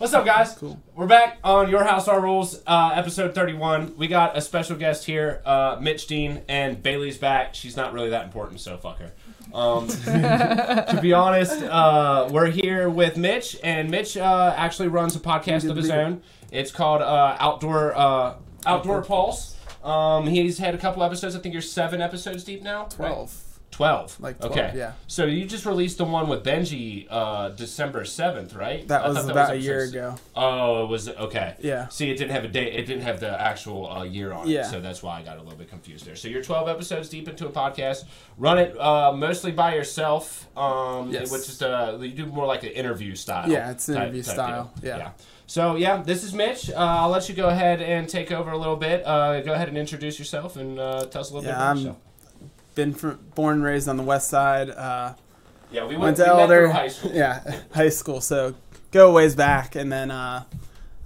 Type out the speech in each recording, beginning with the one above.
What's up, guys? Cool. We're back on Your House, Our Rules, uh, episode 31. We got a special guest here, uh, Mitch Dean, and Bailey's back. She's not really that important, so fuck her. Um, to be honest, uh, we're here with Mitch, and Mitch uh, actually runs a podcast of his own. It's called uh, Outdoor uh, Outdoor Pulse. Um, he's had a couple episodes. I think you're seven episodes deep now. right? Twelve. Twelve. Like 12, okay. yeah. So you just released the one with Benji uh, December seventh, right? That I was thought about a episode year ago. Oh, it was okay. Yeah. See, it didn't have a date. It didn't have the actual uh, year on it, Yeah. so that's why I got a little bit confused there. So you're 12 episodes deep into a podcast. Run it uh, mostly by yourself, um, Yes. which is uh, you do more like an interview style. Yeah, it's an interview type style, deal. yeah. So yeah, this is Mitch. Uh, I'll let you go ahead and take over a little bit. Uh, go ahead and introduce yourself and uh, tell us a little bit Yeah, about I'm- yourself. Been from, born and raised on the west side. Uh, Yeah, we went, went to met Elder. high school. Yeah, high school. So go ways back, and then uh,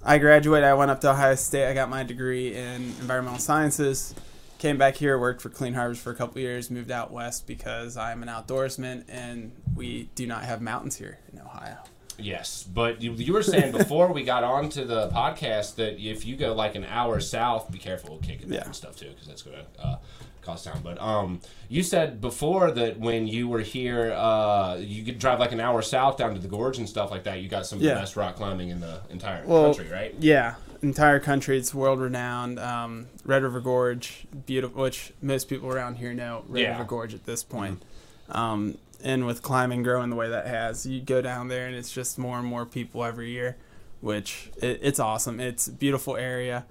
I graduated. I went up to Ohio State. I got my degree in environmental sciences. Came back here, worked for Clean Harbors for a couple years. Moved out west because I'm an outdoorsman, and we do not have mountains here in Ohio. Yes, but you, you were saying before we got on to the podcast that if you go like an hour south, be careful with kicking Yeah. and stuff too, because that's going to uh, cost time. But um, you said before that when you were here, uh, you could drive like an hour south down to the gorge and stuff like that. You got some of the best rock climbing in the entire Well, country, right? Yeah, entire country. It's world renowned. Um, Red River Gorge, beautiful, which most people around here know Red Yeah. Mm-hmm. River Gorge at this point. Um, and with climbing growing the way that has, you go down there and it's just more and more people every year, which it, it's awesome. It's a beautiful area.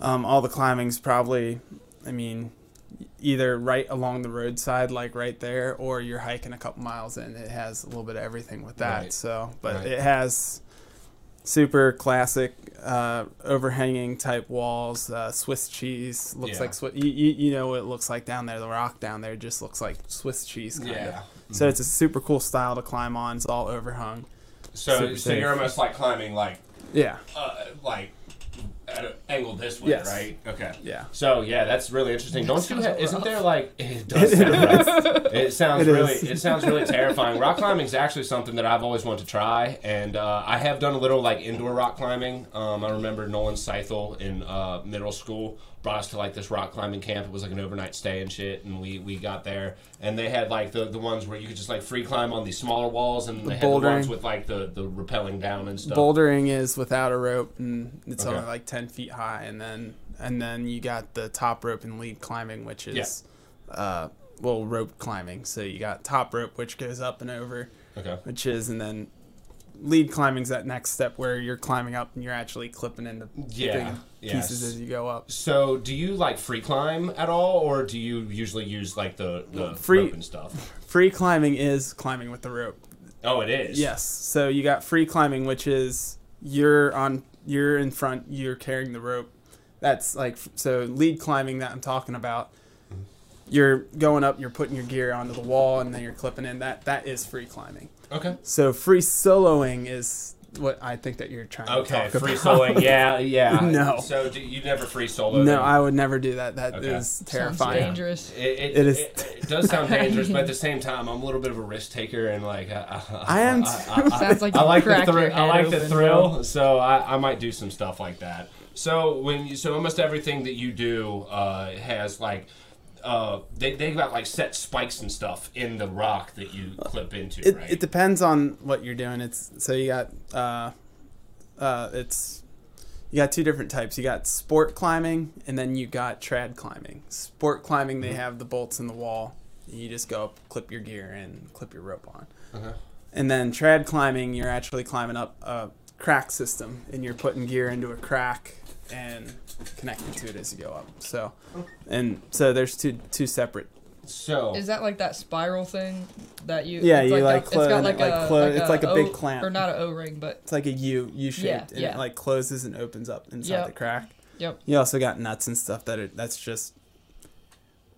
Um, all the climbing's probably, I mean, either right along the roadside, like right there, or you're hiking a couple miles in. It has a little bit of everything with that. Right. So, but Right. it has super classic uh, overhanging type walls. Uh, Swiss cheese looks Yeah. like Swiss. You, you, you know what it looks like down there. The rock down there just looks like Swiss cheese. Kind Yeah. Of. So it's a super cool style to climb on. It's all overhung. So, super so safe. you're almost like climbing like Yeah. uh, like at an angle this way, Yes. right? Okay. Yeah. So yeah, that's really interesting. Don't you? Ha- isn't there like it does sound rough. It sounds It really is. it sounds really terrifying. Rock climbing is actually something that I've always wanted to try, and uh, I have done a little like indoor rock climbing. Um, I remember Nolan Seithel in uh, middle school brought us to like this rock climbing camp. It was like an overnight stay and shit, and we we got there, and they had like the the ones where you could just like free climb on these smaller walls, and they had the ones bouldering. with like the the rappelling down and stuff. Bouldering is without a rope and it's Okay. only like ten feet high, and then and then you got the top rope and lead climbing, which is uh, well rope climbing. So you got top rope, which goes up and over, Okay. which is, and then lead climbing's that next step where you're climbing up and you're actually clipping into Yeah, thing- pieces yes. as you go up. So, do you like free climb at all, or do you usually use like the, the Free- rope and stuff? Free climbing is climbing with the rope. Oh, it is. Yes. So you got free climbing, which is you're on, you're in front, you're carrying the rope. That's like so lead climbing that I'm talking about. Mm-hmm. You're going up, you're putting your gear onto the wall, and then you're clipping in. That that is free climbing. Okay. So free soloing is what I think that you're trying Okay. to talk about Free about. soloing. Yeah. Yeah. No. So do you never free solo? No, then? I would never do that. That is Okay. Sounds terrifying. dangerous. It, it, It is- It, it does sound dangerous, but at the same time, I'm a little bit of a risk taker, and like I, I, I am I, too. I, I, Sounds like I like the thrill. I head like the thrill, so I, I might do some stuff like that. So when you, so almost everything that you do uh, has like. Uh, they they got like set spikes and stuff in the rock that you clip into, It, right? it depends on what you're doing. It's so you got uh, uh, it's you got two different types. You got sport climbing, and then you got trad climbing. Sport climbing, Mm-hmm. they have the bolts in the wall. You just go up, clip your gear, and clip your rope on. Uh-huh. And then trad climbing, you're actually climbing up a crack system, and you're putting gear into a crack and connecting to it as you go up. So, and so there's two two separate So Is that like that spiral thing that you? Yeah, it's you, a- like, it's close- got like like a close- like it's like a big O- clamp. or not an O ring, but It's like a U, U shaped, Yeah, and yeah. it like closes and opens up inside Yep. the crack. Yep. You also got nuts and stuff that are that's just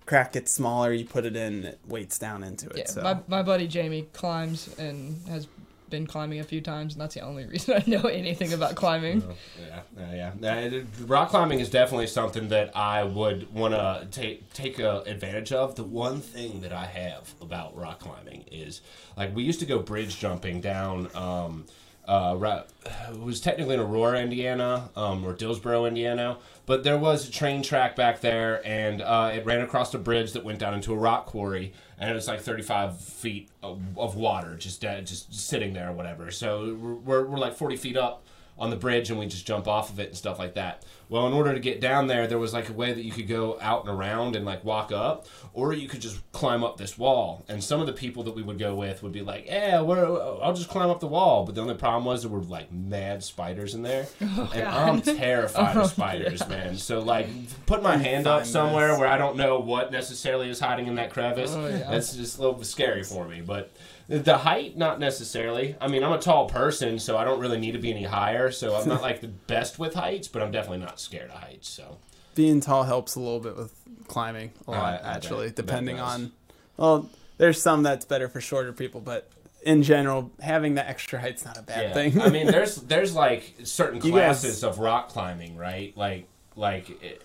crack gets smaller. You put it in, it weights down into it. yeah. so My my buddy Jamie climbs and has been climbing a few times, and that's the only reason I know anything about climbing. Yeah, yeah, yeah. Rock climbing is definitely something that I would want to take take uh, advantage of. The one thing that I have about rock climbing is like we used to go bridge jumping down. Um, uh, it was technically in Aurora, Indiana, um, or Dillsboro, Indiana. But there was a train track back there, and uh, it ran across a bridge that went down into a rock quarry, and it was like 35 feet of, of water just dead, just sitting there or whatever. So we're, we're, we're like 40 feet up on the bridge, and we just jump off of it and stuff like that. Well, in order to get down there, there was like a way that you could go out and around and like walk up, or you could just climb up this wall. And some of the people that we would go with would be like, "Yeah, we're, I'll just climb up the wall." But the only problem was there were like mad spiders in there, oh, and I'm terrified of oh, spiders, man. So like, put my hand up somewhere those. where I don't know what necessarily is hiding in that crevice. Oh, yeah. That's just a little bit scary for me, but. The height, not necessarily. I mean, I'm a tall person, so I don't really need to be any higher. So I'm not like the best with heights, but I'm definitely not scared of heights. So Being tall helps a little bit with climbing a lot, I- I bet. actually, depending does. on. Well, there's some that's better for shorter people, but in general, having the extra height's not a bad yeah, thing. I mean, there's there's like certain You guys- classes of rock climbing, right? Like like it,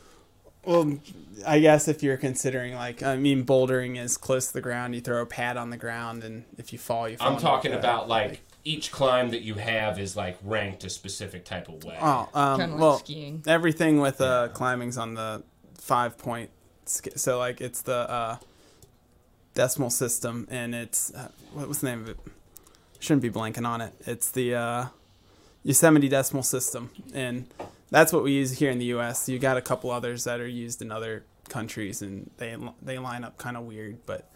Well, I guess if you're considering like, I mean, bouldering is close to the ground. You throw a pad on the ground, and if you fall, you fall. I'm talking the- about like each climb that you have is like ranked a specific type of way. Oh, um, kind of like well, skiing. everything with uh, Yeah. climbing's on the five point. So like, it's the uh, decimal system, and it's uh, what was the name of it? Shouldn't be blanking on it. It's the uh, Yosemite decimal system, and that's what we use here in the U.S. You got a couple others that are used in other countries, and they they line up kind of weird, but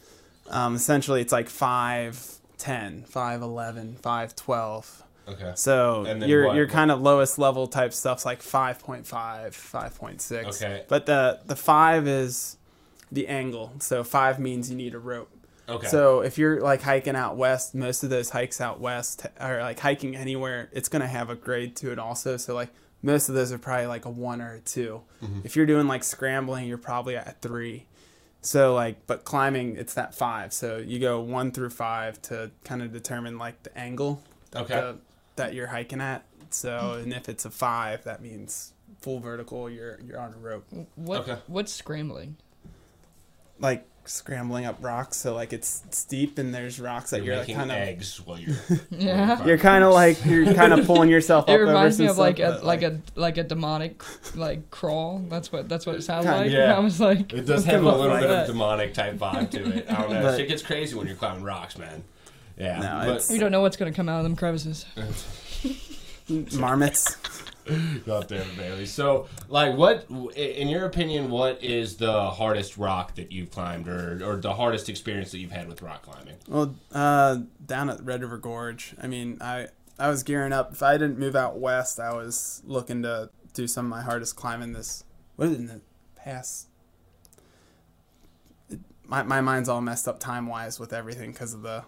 um, essentially it's like 5, 10, 5, 11, 5, 12. Okay. So your what- your kind of lowest level type stuff's like 5.5, 5.6. Okay. But the the 5 is the angle. So 5 means you need a rope. Okay. So if you're like hiking out west, most of those hikes out west are like hiking anywhere, it's going to have a grade to it also. So like most of those are probably like a 1 or a 2. Mm-hmm. If you're doing like scrambling, you're probably at a 3. So like but climbing it's that 5. So you go 1 through 5 to kind of determine like the angle that Okay. the, that you're hiking at. So and if it's a 5, that means full vertical, you're you're on a rope. What Okay. what's scrambling? Like scrambling up rocks, so like it's steep and there's rocks that you're, you're, like kind of eggs while you're. Yeah. You're kind of like you're kind of pulling yourself It up over reminds some me of like stuff, a but, like a like a demonic like crawl. That's what that's what it sounds Kinda, like. yeah. I was like, It does have a little fuck bit is of demonic type vibe to it. I don't know. But- Shit gets crazy when you're climbing rocks, man. Yeah. No, but, You don't know what's gonna come out of them crevices. marmots. God damn it, Bailey. So, like, what, in your opinion, what is the hardest rock that you've climbed, or, or the hardest experience that you've had with rock climbing? Well, uh, down at Red River Gorge. I mean, I I was gearing up. If I didn't move out west, I was looking to do some of my hardest climbing this. What is it in the past? It, my my mind's all messed up time wise with everything because of the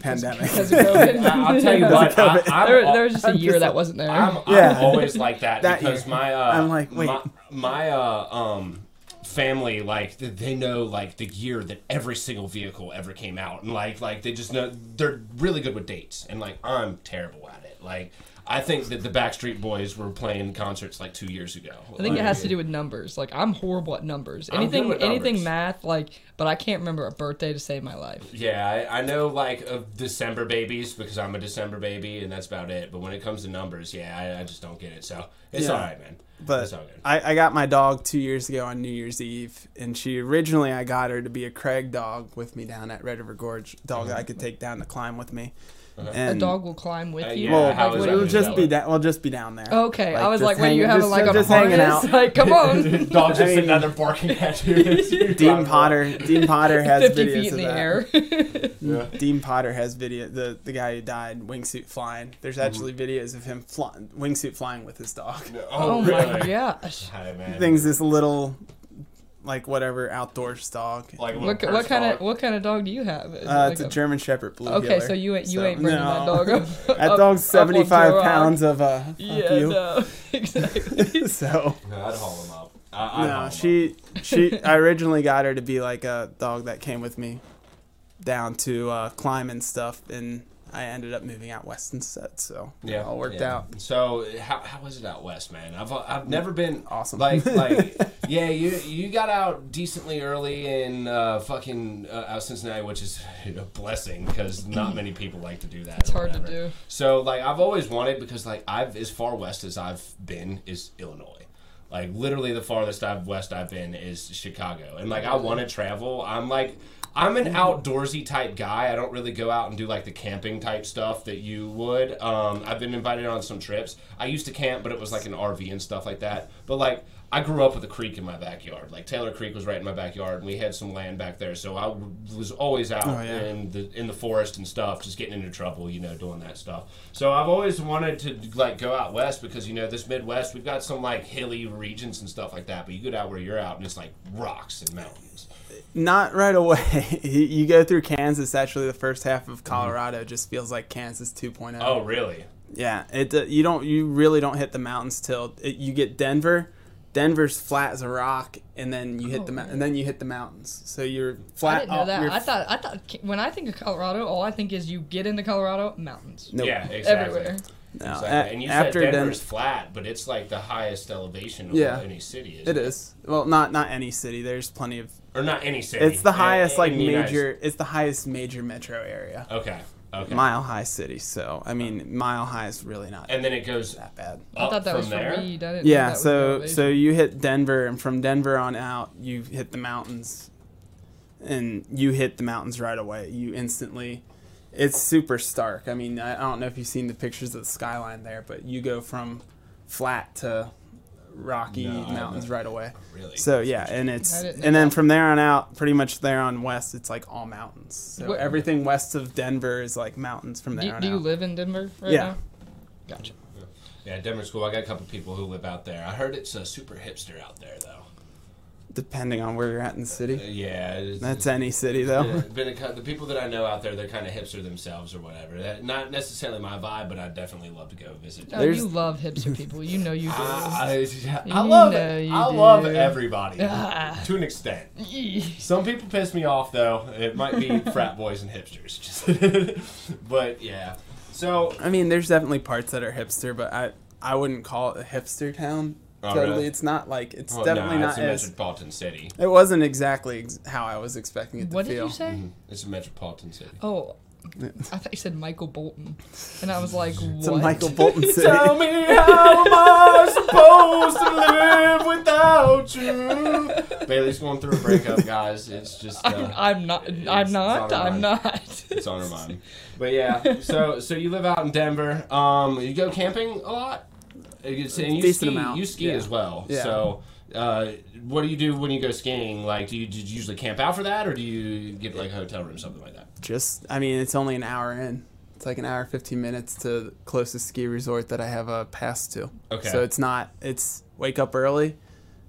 pandemic. Because of COVID. I, will tell you what. I, I'm, there, there was just a I'm year just that like- wasn't there. I'm, Yeah. I'm always like that, That because year. my uh, I'm like, wait. my, my uh, um family like they know like the year that every single vehicle ever came out and like like they just know they're really good with dates and like I'm terrible at it like I think that the Backstreet Boys were playing concerts like two years ago I think it has to do with numbers. Like I'm horrible at numbers. Anything with anything numbers. math like but I can't remember a birthday to save my life. Yeah, I, I know like of December babies because I'm a December baby and that's about it. But when it comes to numbers, yeah, I, I just don't get it. So it's Yeah. all right, man. But it's all good. I, I got my dog two years ago on New Year's Eve, and she originally I got her to be a crag dog with me down at Red River Gorge, dog mm-hmm. that I could take down to climb with me. Uh-huh. And a dog will climb with Uh, you. yeah, Well, how like, is what that do we'll just be down. We'll just be down there. Okay, Like, I was like, what are you hanging- having just- like a just hanging harness? out. Like, come on, Dog just I sitting mean- out there barking at you. Dean Potter. Dean Potter has fifty videos feet in of the that. air. Yeah. Dean Potter has video. The the guy who died wingsuit flying. There's actually videos of him fly, wingsuit flying with his dog. oh my gosh! Hi, man. Things this little, like whatever outdoors dog. Like What, what kind of dog. what kind of dog do you have? Is it Uh, like it's a a- German Shepherd blue Okay, heeler. so you ain't you So- ain't bringing that dog up. That up- dog's up onto a 75 pounds of uh, fuck Yeah, you. no, exactly. So No, I'd haul him up. I, I'd no, him she she. I originally got her to be like a dog that came with me down to uh, climb and stuff, and I ended up moving out west instead. So Yeah, it all worked yeah. out. So how how is it out west, man? I've I've never been Awesome. Like like yeah, you you got out decently early in uh, fucking uh, out Cincinnati, which is a blessing because not many people like to do that. It's or hard to do. So like I've always wanted because like I've as far west as I've been is Illinois. Like literally the farthest I've west I've been is Chicago. And like I want to travel. I'm like I'm an outdoorsy type guy. I don't really go out and do like the camping type stuff that you would. Um, I've been invited on some trips. I used to camp, but it was like an RV and stuff like that. But like I grew up with a creek in my backyard. Like Taylor Creek was right in my backyard, and we had some land back there. So I was always out Oh, yeah. in the in the forest and stuff, just getting into trouble, you know, doing that stuff. So I've always wanted to like go out west because you know this Midwest, we've got some like hilly regions and stuff like that. But you get out where you're out, and it's like rocks and mountains. Not right away. you you go through Kansas. Actually, the first half of Colorado just feels like Kansas 2.0. Oh, really? Yeah, it uh, you don't you really don't hit the mountains till it, you get Denver. Denver's flat as a rock, and then you hit Oh, the mou- really? and then you hit the mountains. So you're flat. I didn't know up- that. I thought I thought when I think of Colorado, all I think is you get into Colorado, mountains. Nope. Yeah, exactly. Everywhere. No, Exactly. a- and you after said Den- Denver's flat, but it's like the highest elevation of Yeah. any city. it is well, not not any city. There's plenty of. or not any city. It's the highest in like the United major. It's the highest major metro area. Okay. Okay. Mile High city. So I mean, Mile High is really not and then it goes that bad. I thought that from was there. for weed. I didn't know Yeah, that so elevation. so you hit Denver, and from Denver on out, you hit the mountains, and you hit the mountains right away. You instantly, it's super stark. I mean, I, I don't know if you've seen the pictures of the skyline there, but you go from flat to rocky No, mountains right away. Oh, really. So yeah, and it's I didn't know and then from there on out, pretty much there on west, it's like all mountains. So What- everything west of Denver is like mountains from there do, on do you out. live in Denver right Yeah. now? Gotcha. Yeah, Denver's cool. I got a couple people who live out there. I heard it's a super hipster out there, though. Depending on where you're at in the Uh, city, yeah, it's, that's any city though. Yeah, been a, the people that I know out there, they're kind of hipster themselves or whatever. That, not necessarily my vibe, but I'd definitely love to go visit. Oh, you love hipster people. You know you do. I, I, I You love know you I love everybody Ah. to an extent. Some people piss me off though. It might be frat boys and hipsters. Just but yeah. So I mean, there's definitely parts that are hipster, but I I wouldn't call it a hipster town. Oh, totally, really? it's not like it's well, definitely nah, not it's a as. metropolitan city. It wasn't exactly ex- how I was expecting it to What did feel. you say? Mhm. It's a metropolitan city. Oh, I thought you said Michael Bolton, and I was like, what? It's a Michael Bolton city. Tell me how am I supposed to live without you? Bailey's going through a breakup, guys. It's just I'm, uh, I'm not. I'm not. I'm mind. not. it's on her mind. But yeah, so so you live out in Denver. Um, you go camping a lot. You- And you Decent ski. amount, You ski yeah. as well. Yeah. So. Uh, what do you do when you go skiing? Like, do you, did you usually camp out for that, or do you get like a hotel room, or something like that? Just, I mean, it's only an hour in. It's like an hour, 15 minutes to the closest ski resort that I have a pass to. Okay. So it's not, it's wake up early,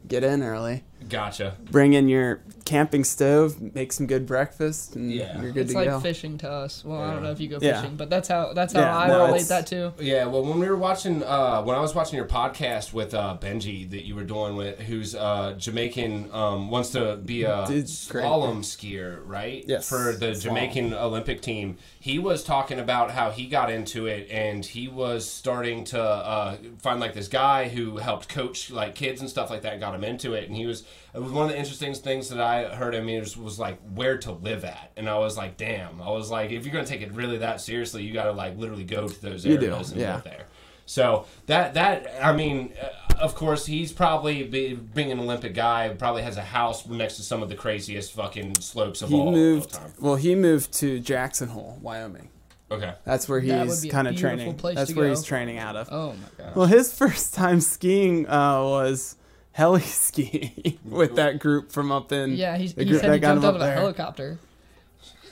get in early, Gotcha. bring in your camping stove, make some good breakfast, and Yeah. you're good It's to like go. fishing to us. Well, I don't know if you go Yeah. fishing, but that's how that's how Yeah, I no, relate that too. Yeah, well, when we were watching, uh, when I was watching your podcast with uh, Benji that you were doing with, who's uh, Jamaican, um, wants to be a Dude's slalom skier, right? Yes, For the slalom. Jamaican Olympic team, he was talking about how he got into it, and he was starting to uh, find like this guy who helped coach like kids and stuff like that, and got him into it, and he was. It was one of the interesting things that I heard him was, was like where to live at, and I was like, damn. I was like, if you're gonna take it really that seriously, you got to like literally go to those You do, areas and yeah. live there. So that that I mean, uh, of course, he's probably be, being an Olympic guy. Probably has a house next to some of the craziest fucking slopes of He all, moved, all time. well, he moved to Jackson Hole, Wyoming. Okay. That's where That would he's be kind of training. place That's where go. he's training out of. Oh my god! Well, his first time skiing uh, was heli skiing with that group from up in. Yeah, he's, the he group said he jumped out of a helicopter.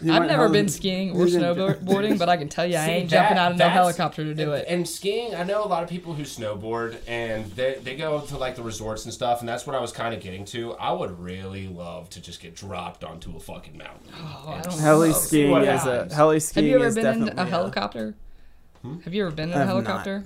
He I've never heli- been skiing or snowboarding, but I can tell you I See, ain't that- jumping out of no helicopter to do and, it. And skiing, I know a lot of people who snowboard and they, they go to like the resorts and stuff, and that's what I was kind of getting to. I would really love to just get dropped onto a fucking mountain. Oh, I don't Heli know. skiing what is a happens. heli Have you ever been in definitely a helicopter? Hmm? Have you ever been in a have not. helicopter?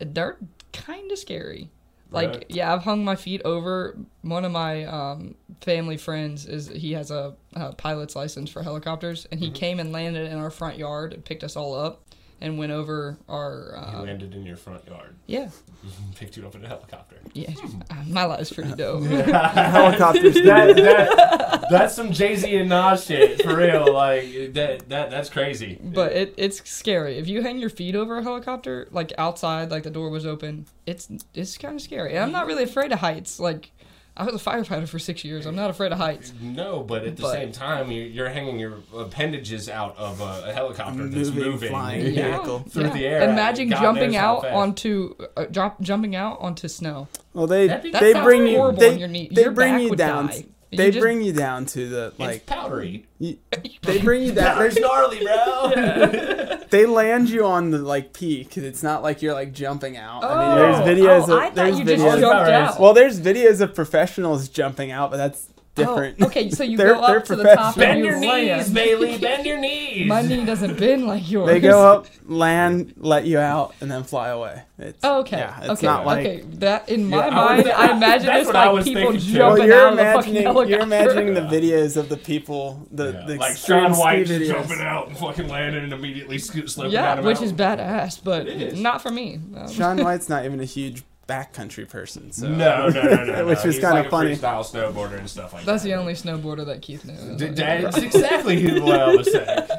They're kind of scary. Like Really? yeah, I've hung my feet over. One of my um, family friends is he has a, a pilot's license for helicopters, and he came and landed in our front yard and picked us all up and went over our He uh, landed in your front yard. yeah Picked you up in a helicopter. yeah. Uh, my life's pretty dope. Helicopters. that, that, that's some Jay Z and Nas shit for real. Like that that that's crazy. But it, it's scary. If you hang your feet over a helicopter, like outside, like the door was open, it's it's kind of scary. And I'm not really afraid of heights. Like I was a firefighter for six years. I'm not afraid of heights. no, but at the But- same time, you're, you're hanging your appendages out of a, a helicopter that's Moving, moving flying Yeah. vehicle. through the air. Imagine God jumping out fast. onto uh, drop, jumping out onto snow. Well, they That'd be- That they bring you they, on your knee. they Your bring back you would down. die. You They just- bring you down to the It's like powdery. you, they bring you down. That's There's, gnarly, bro. they land you on the like peak. It's not like you're like jumping out. I mean, Oh. there's videos Oh, of I thought there's you just jumped out. well, there's videos of professionals jumping out, but that's different. Oh, okay, so you They're- go up they're to the top professional. and Bend your land. knees, Bailey. Bend your knees. My knee doesn't bend like yours. They go up, land, let you out, and then fly away. It's, Oh, okay. Yeah, it's okay. not like. okay. That in my Yeah, mind, was- I, imagine that's it's like was people jumping Well, out of the fucking helicopter. you're imagining the videos of the people, the, Yeah, the like Shaun White ski just videos. jumping out and fucking landing and immediately scoot sloping yeah, down a which is badass, but not for me. Um, Shaun White's not even a huge backcountry person, so No, no, no, no. Which no. is kinda like funny. A freestyle snowboarder and stuff like that's that. the only snowboarder that Keith knows. D- That's exactly what I was saying.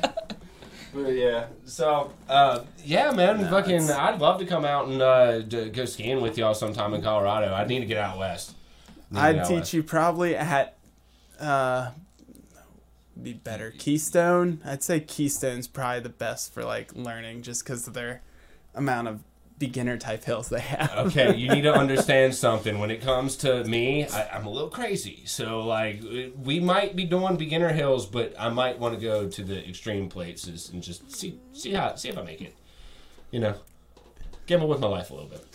But yeah, so uh, yeah, man, No, fucking, it's- I'd love to come out and uh, d- go skiing with y'all sometime in Colorado. I need to get out west. I'd out teach west. you probably at uh be better Keystone. I'd say Keystone's probably the best for like learning, just because of their amount of beginner type hills they have. okay, you need to understand something. When it comes to me, I, I'm a little crazy. So, like, we might be doing beginner hills, but I might want to go to the extreme places and just see see how see if I make it. You know, gamble with my life a little bit.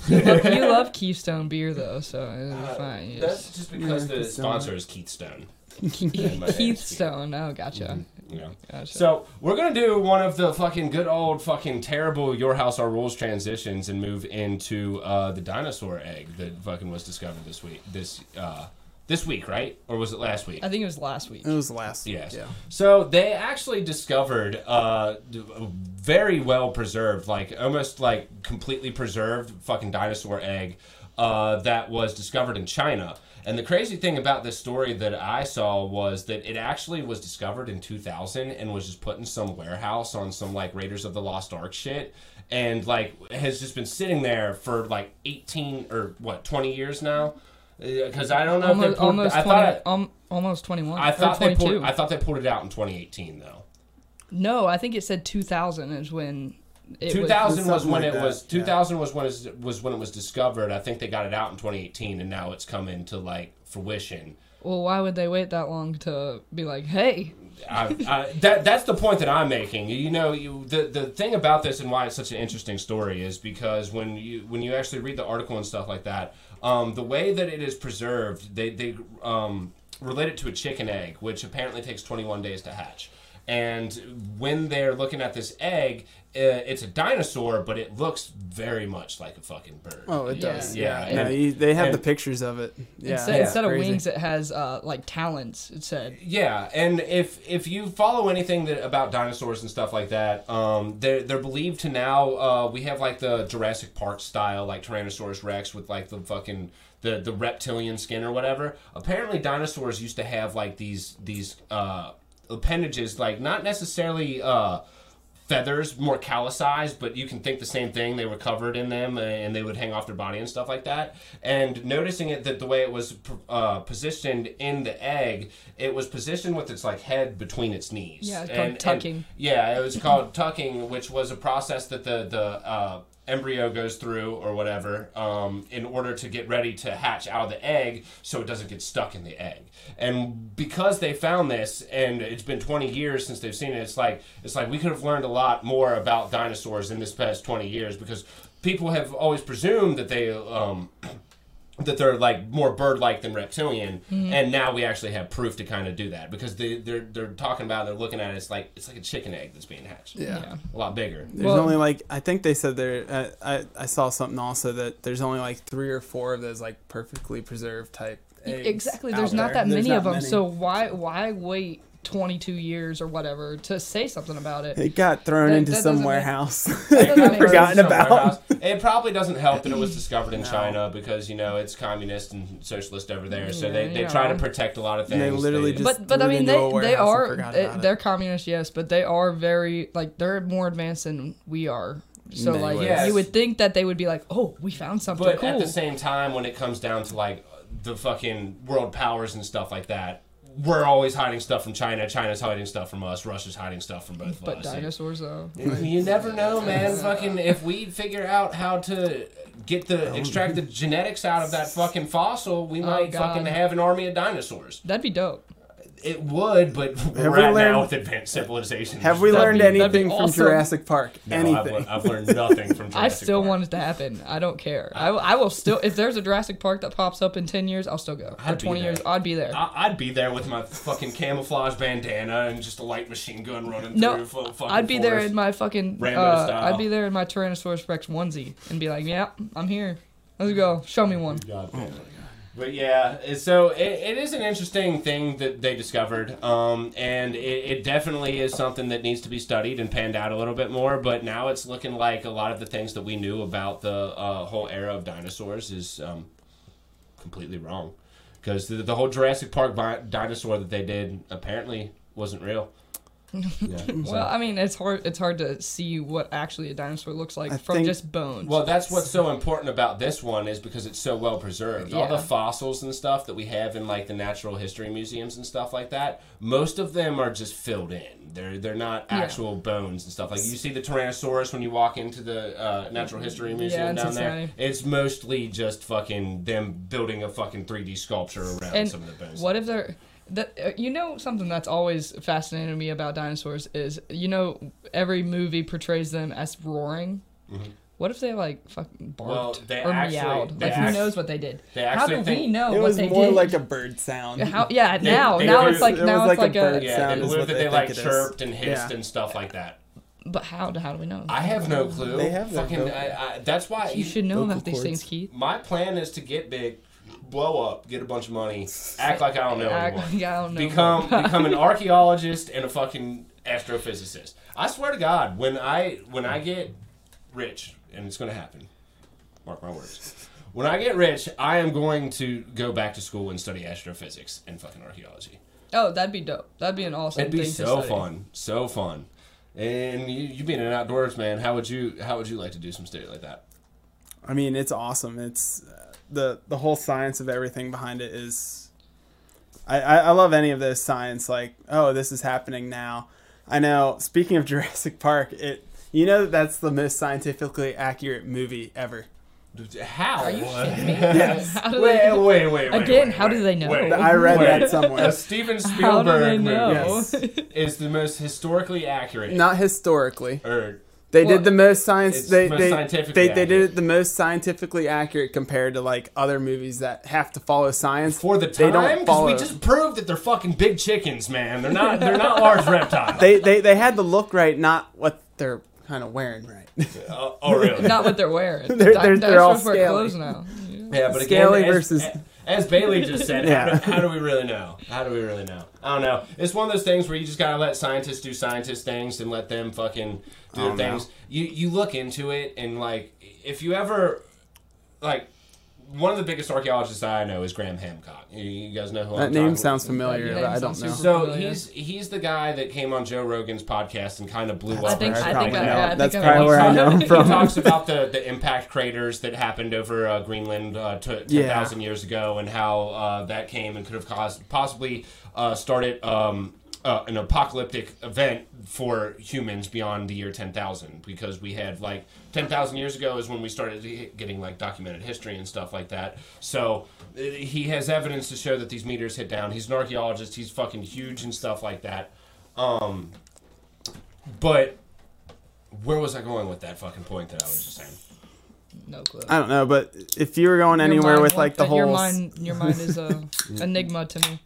you, love, you love Keystone beer though, so it'll be Uh, fine. You That's just because Yeah, the Keystone. sponsor is Keith Stone. just- in my head. Keith Stone. Oh, gotcha. Mm-hmm. You know. gotcha. So we're gonna do one of the fucking good old fucking terrible Your House Our Rules transitions and move into uh, the dinosaur egg that fucking was discovered this week. This uh, this week, right? Or was it last week? I think it was last week. It was last. Yes. Yeah. So they actually discovered uh, d- a very well preserved, like almost like completely preserved fucking dinosaur egg uh, that was discovered in China. And the crazy thing about this story that I saw was that it actually was discovered in 2000 and was just put in some warehouse on some like Raiders of the Lost Ark shit. And like has just been sitting there for like 18 or what 20 years now. Because I don't know if almost they pulled, almost I 20, thought it- um, almost 21. I thought they pulled, I thought they pulled it out in 2018 though. no, I think it said 2000 is when it Two was. was when like it that, was. yeah. Two thousand was when it was, was when it was discovered. I think they got it out in 2018, and now it's come into like fruition. Well, why would they wait that long to be like, hey? I, I, that that's the point that I'm making. You know, you, the the thing about this and why it's such an interesting story is because when you when you actually read the article and stuff like that, um, the way that it is preserved, they they um, relate it to a chicken egg, which apparently takes 21 days to hatch. And when they're looking at this egg, it's a dinosaur, but it looks very much like a fucking bird. Oh, it Yeah. does. Yeah, No, and- you, they have and- the pictures of it. Yeah. instead, Yeah, instead of crazy. wings, it has uh, like talons. It said. Yeah, and if if you follow anything that about dinosaurs and stuff like that, um, they're they're believed to now. Uh, we have like the Jurassic Park style, like Tyrannosaurus Rex with like the fucking the the reptilian skin or whatever. Apparently, dinosaurs used to have like these these uh, appendages, like not necessarily. Uh, feathers, more callicized, but you can think the same thing. They were covered in them, uh, and they would hang off their body and stuff like that. And noticing it that the way it was uh, positioned in the egg, it was positioned with its like head between its knees. Yeah, it's and, called and- tucking. yeah, it was called tucking, which was a process that the the uh, embryo goes through or whatever um, in order to get ready to hatch out of the egg, so it doesn't get stuck in the egg. And because they found this, and it's been 20 years since they've seen it, it's like it's like we could have learned a lot more about dinosaurs in this past 20 years because people have always presumed that they. Um, that they're like more bird-like than reptilian, Mm-hmm. and now we actually have proof to kind of do that because they they're they're talking about they're looking at it, it's like it's like a chicken egg that's being hatched, Yeah. Yeah. a lot bigger. There's Well- only like I think they said there. Uh, I I saw something also that there's only like three or four of those like perfectly preserved type. Eggs Exactly. There's not there. that There's many not of them. many. So why why wait 22 years or whatever to say something about it? it got thrown That- into that some doesn't make- warehouse. got make forgotten about. warehouse. It probably doesn't help that it was discovered in No. China because you know it's communist and socialist over there, so they, Yeah, they yeah. try to protect a lot of And things. they literally just- But but I mean they they are they, eh, about it. they're communist yes, but they are very like they're more advanced than we are. So Many like ways. you would think that they would be like, oh, we found something But cool. at the same time, when it comes down to like the fucking world powers and stuff like that, we're always hiding stuff from China. China's hiding stuff from us. Russia's hiding stuff from both but of us. But dinosaurs though. You never know, man. Fucking, if we figure out how to get the extract the genetics out of that fucking fossil, we oh, might God. fucking have an army of dinosaurs. That'd be dope. It would, but we're Have we at now with advanced civilization. Have we learned be- that'd anything from awesome. Jurassic Park? No, I've, anything? I've learned nothing from Jurassic I still Park. want it to happen. I don't care. I, I will still if there's a Jurassic Park that pops up in 10 years, I'll still go. I'd Or 20 years. I'd be there. I- I'd be there with my fucking camouflage bandana and just a light machine gun running No, through. fu- fucking I'd be there in my fucking. Rambo uh, style. I'd be there in my Tyrannosaurus Rex onesie and be like, "Yeah, I'm here. Let's go. Show me one." God damn it. But yeah, so it, it is an interesting thing that they discovered, um, and it, it definitely is something that needs to be studied and panned out a little bit more. But now it's looking like a lot of the things that we knew about the uh, whole era of dinosaurs is um, completely wrong, because the, the whole Jurassic Park bi- dinosaur that they did apparently wasn't real. Yeah, so- Well, I mean, it's hard. It's hard to see what actually a dinosaur looks like I from think- just bones. Well, that's what's so important about this one is because it's so well preserved. All the fossils and stuff that we have in like the natural history museums and stuff like that, most of them are just filled in. They're they're not Yeah. actual bones and stuff. Like you see the Tyrannosaurus when you walk into the uh, natural history museum in down there. Cincinnati. It's mostly just fucking them building a fucking 3D sculpture around and some of the bones. what if they're that uh, you know something that's always fascinated me about dinosaurs is you know every movie portrays them as roaring. What if they like fucking barked Mm-hmm. Well, they or actually- meowed? they Like act- who knows what they did? they How do we know it what was more like a bird sound. How, yeah, They- now they now do- it's like it now was it's like like a a. bird yeah, sound they is what that they they, like chirped and hissed Yeah. and stuff like that. But how how do we know? I have no clue. They have their fucking. vocal- I, I, that's why you should know about these things, Keith. My plan is to get big, blow up, get a bunch of money, act like I don't know Act anymore, like I don't know. become become an archaeologist and a fucking astrophysicist. I swear to God, when I when I get rich, and it's going to happen, mark my words. When I get rich, I am going to go back to school and study astrophysics and fucking archaeology. Oh, that'd be dope. That'd be an awesome It'd be thing to so study. fun, so fun. And you, you being an outdoors man, how would you how would you like to do some study like that? I mean, it's awesome. It's uh, the the whole science of everything behind it is. I, I I love any of this science. Like, oh, this is happening now. I know. Speaking of Jurassic Park, it you know that that's the most scientifically accurate movie ever. How? Are you kidding me? Yes. How do Wait, they? wait, wait, wait. Again, wait, how do they know? wait, I read wait. that somewhere. A Steven How do they Spielberg know? movie Yes. is the most historically accurate. Not historically. or They Well, did the most science. They most they, scientifically they, they did accurate. it the most scientifically accurate compared to like other movies that have to follow science. for the They don't time, because we just proved that they're fucking big chickens, man. They're not. They're not large reptiles. They they they had the look right, not what they're kind of wearing right. Uh, oh, really? Not what they're wearing. They're- they're- Di- they're all dinosaurs scaly. clothes now. Yeah, but again, Scaly as, versus- as Bailey just said, Yeah. how, do, how do we really know? How do we really know? I don't know. It's one of those things where you just gotta let scientists do scientist things and let them fucking do their things. You you look into it and like if you ever like one of the biggest archaeologists I know is Graham Hancock. You, you guys know who That I'm name talking sounds That familiar, name but I don't know. So familiar. he's he's the guy that came on Joe Rogan's podcast and kind of blew I up. think- I I think probably I- know. yeah, I think That's I probably where I know him he talks about the, the impact craters that happened over uh, Greenland uh, t- 10,000 years ago and how uh, that came and could have caused possibly uh, started um, uh, an apocalyptic event for humans beyond the year 10,000 because we had like 10,000 years ago is when we started getting like documented history and stuff like that. So uh, he has evidence to show that these meters hit down. He's an archaeologist. He's fucking huge and stuff like that. Um, but where was I going with that fucking point that I was just saying? No clue. I don't know, but if you were going Your anywhere mind with like the uh, Your whole, mind, your mind is a enigma to me.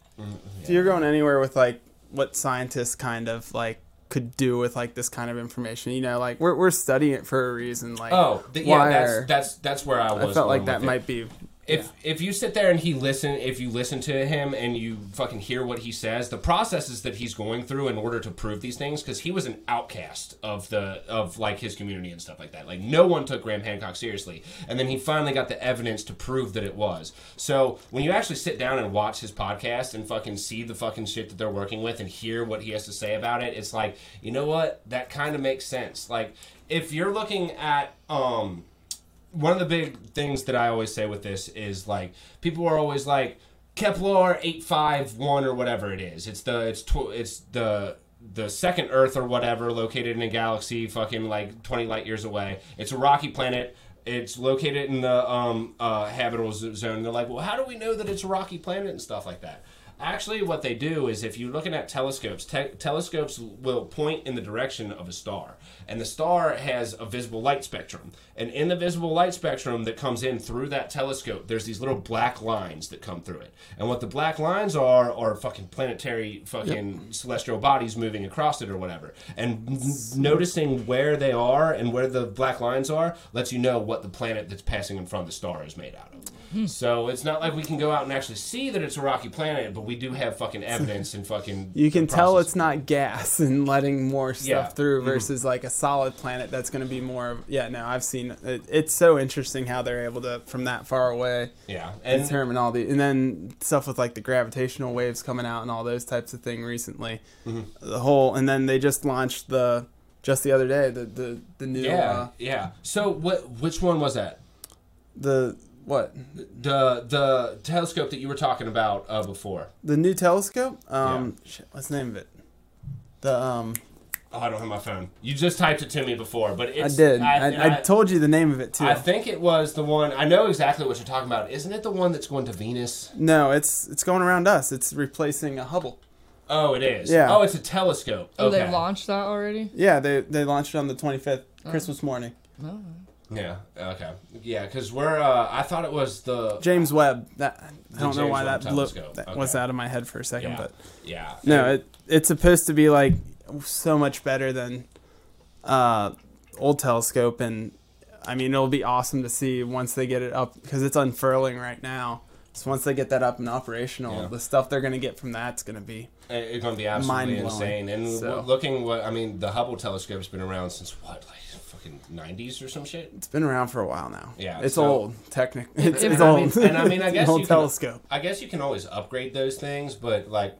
if you're going anywhere with like what scientists kind of like could do with like this kind of information, you know, like we're we're studying it for a reason. Like, Oh, th- yeah, why that's that's that's where I was. I felt like that with it. might be. If if you sit there and he listen if you listen to him and you fucking hear what he says the processes that he's going through in order to prove these things because he was an outcast of the of like his community and stuff like that. Like no one took graham hancock seriously. And then he finally got the evidence to prove that it was. So when you actually sit down and watch his podcast and fucking see the fucking shit that they're working with and hear what he has to say about it it's like you know what? That kind of makes sense. Like if you're looking at um one of the big things that I always say with this is like people are always like Kepler eight five one or whatever it is. It's the it's tw- it's the the second Earth or whatever located in a galaxy fucking like twenty light years away. It's a rocky planet. It's located in the um, uh, habitable zone. They're like, well, how do we know that it's a rocky planet and stuff like that? Actually, what they do is if you're looking at telescopes, te- telescopes will point in the direction of a star. And the star has a visible light spectrum. And in the visible light spectrum that comes in through that telescope, there's these little black lines that come through it. And what the black lines are are fucking planetary fucking celestial bodies moving across it or whatever. And n- noticing where they are and where the black lines are lets you know what the planet that's passing in front of the star is made out of. Hmm. So it's not like we can go out and actually see that it's a rocky planet, but we do have fucking evidence and fucking. You can tell it's not gas and letting more stuff Yeah. through Mhm. versus like a solid planet that's going to be more of yeah no I've seen it, it's so interesting how they're able to from that far away Yeah, and determine all the and then stuff with like the gravitational waves coming out and all those types of thing recently Mm-hmm. the whole and then they just launched the just the other day the the, the new yeah, uh, yeah. So what? Which one was that? the what The the telescope that you were talking about uh, before. the new telescope um shit, what's the name of it the um Oh, I don't have my phone. You just typed it to me before, but I did I, I, I, told you the name of it too I think it was the one. I know exactly what you're talking about. Isn't it the one that's going to Venus? no it's it's going around us it's replacing a Hubble Oh, it is. Yeah. Oh, it's a telescope. Oh, okay. they launched that already? Yeah, they they launched it on the 25th, Oh. Christmas morning. No. Yeah. Okay. Yeah, because we're. Uh, I thought it was the. James Webb. That I don't know James why Webb that, blew, telescope, that okay. was out of my head for a second, Yeah. but Yeah. no, it it's supposed to be like so much better than uh, old telescope, and I mean it'll be awesome to see once they get it up because it's unfurling right now. So once they get that up and operational, Yeah. the stuff they're gonna get from that's gonna be It- It's going to be absolutely Mind-blowing. insane. And So- w- looking what I mean, the Hubble telescope's been around since what, like fucking nineties or some shit. it's been around for a while now. Yeah, it's so- old. Technically, it's, it's I old. mean- and I mean, I an guess old you can- telescope. I guess you can always upgrade those things, but like,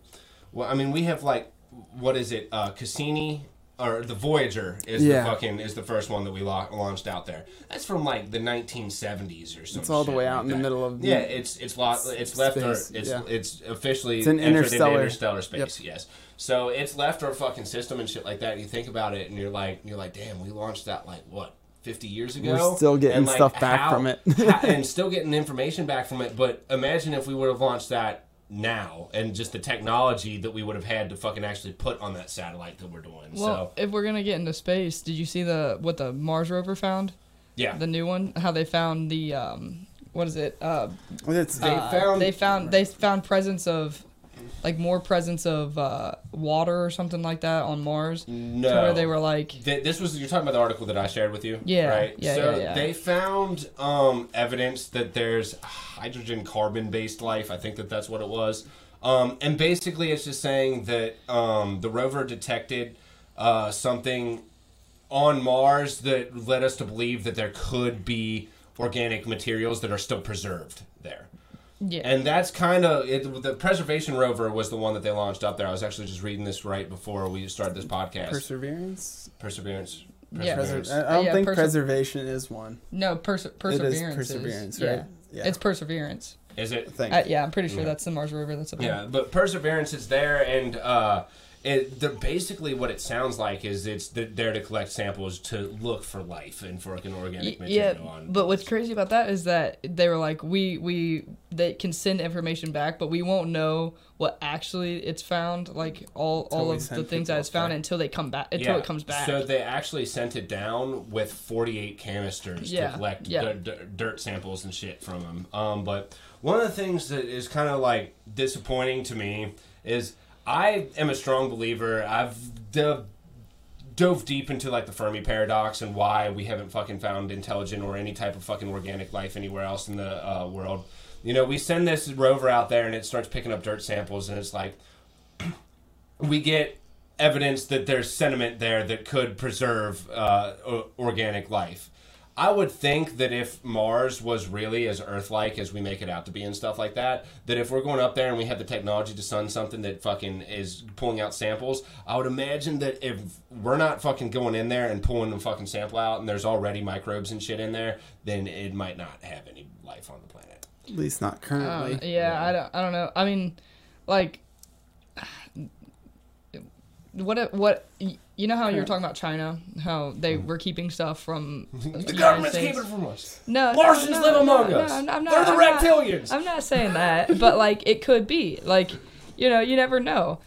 well, I mean, we have like, what is it, uh, Cassini or the Voyager is Yeah. the fucking is the first one that we la- launched out there. That's from like the 1970s or something. It's all the way out in the middle of Yeah, it's it's lo- it's left our Space, it's yeah. it's officially It's an interstellar- into interstellar space. Yes, so it's left our fucking system and shit like that. And you think about it, and you're like you're like, damn, we launched that like what. 50 years ago We're still getting like, stuff back from it. how- and still getting information back from it but imagine if we would have launched that now and just the technology that we would have had to fucking actually put on that satellite that we're doing Well, if we're gonna get into space, did you see the what the Mars rover found? yeah The new one? How they found the um, what is it? Uh, It's, They uh, found- they found they found presence of like more presence of uh, water or something like that on Mars. no To where they were like, Th- this was you're talking about the article that I shared with you, Yeah, Right. yeah, so yeah, yeah. they found um, evidence that there's hydrogen carbon based life. I think that that's what it was. Um, and basically, it's just saying that um, the rover detected uh, something on Mars that led us to believe that there could be organic materials that are still preserved there. Yeah, And that's kind of it. The preservation rover was the one that they launched up there. I was actually just reading this right before we started this podcast. perseverance. Perseverance. Yeah. Perseverance. I I don't Yeah, think perse- preservation is one. no perse- perseverance. perseverance, is, right? Yeah. Yeah. it's perseverance. Is it? I. Uh, yeah, I'm pretty sure Yeah. that's the Mars rover that's up there. Yeah, but perseverance is there, and uh, it, they're basically what it sounds like is it's they're there to collect samples to look for life and for like an organic Y- yeah, material on. but what's crazy about that is that they were like, we we they can send information back, but we won't know what actually it's found, like all all of the things that it's found up there. until they come back until it comes back. So they actually sent it down with 48 canisters Yeah, to collect yeah. dirt, dirt, dirt samples and shit from them. Um, but one of the things that is kind of like disappointing to me is I am a strong believer. I've dove, dove deep into like the Fermi paradox and why we haven't fucking found intelligent or any type of fucking organic life anywhere else in the uh, world. You know, we send this rover out there and it starts picking up dirt samples and it's like we get evidence that there's sediment there that could preserve uh, o- organic life. I would think that if Mars was really as Earth-like as we make it out to be and stuff like that, that if we're going up there and we have the technology to sun something that fucking is pulling out samples, I would imagine that if we're not fucking going in there and pulling the fucking sample out and there's already microbes and shit in there, then it might not have any life on the planet. At least not Um, currently. yeah, I don't, I don't know. I mean, like, what if- what y- you know how you were talking about China, how they were keeping stuff from the, The government's States? keeping it from us. No, no, Martians no, live no, among no, us. I'm, I'm not, They're the I'm not- reptilians. I'm not saying that, but like it could be. Like, you know, you never know.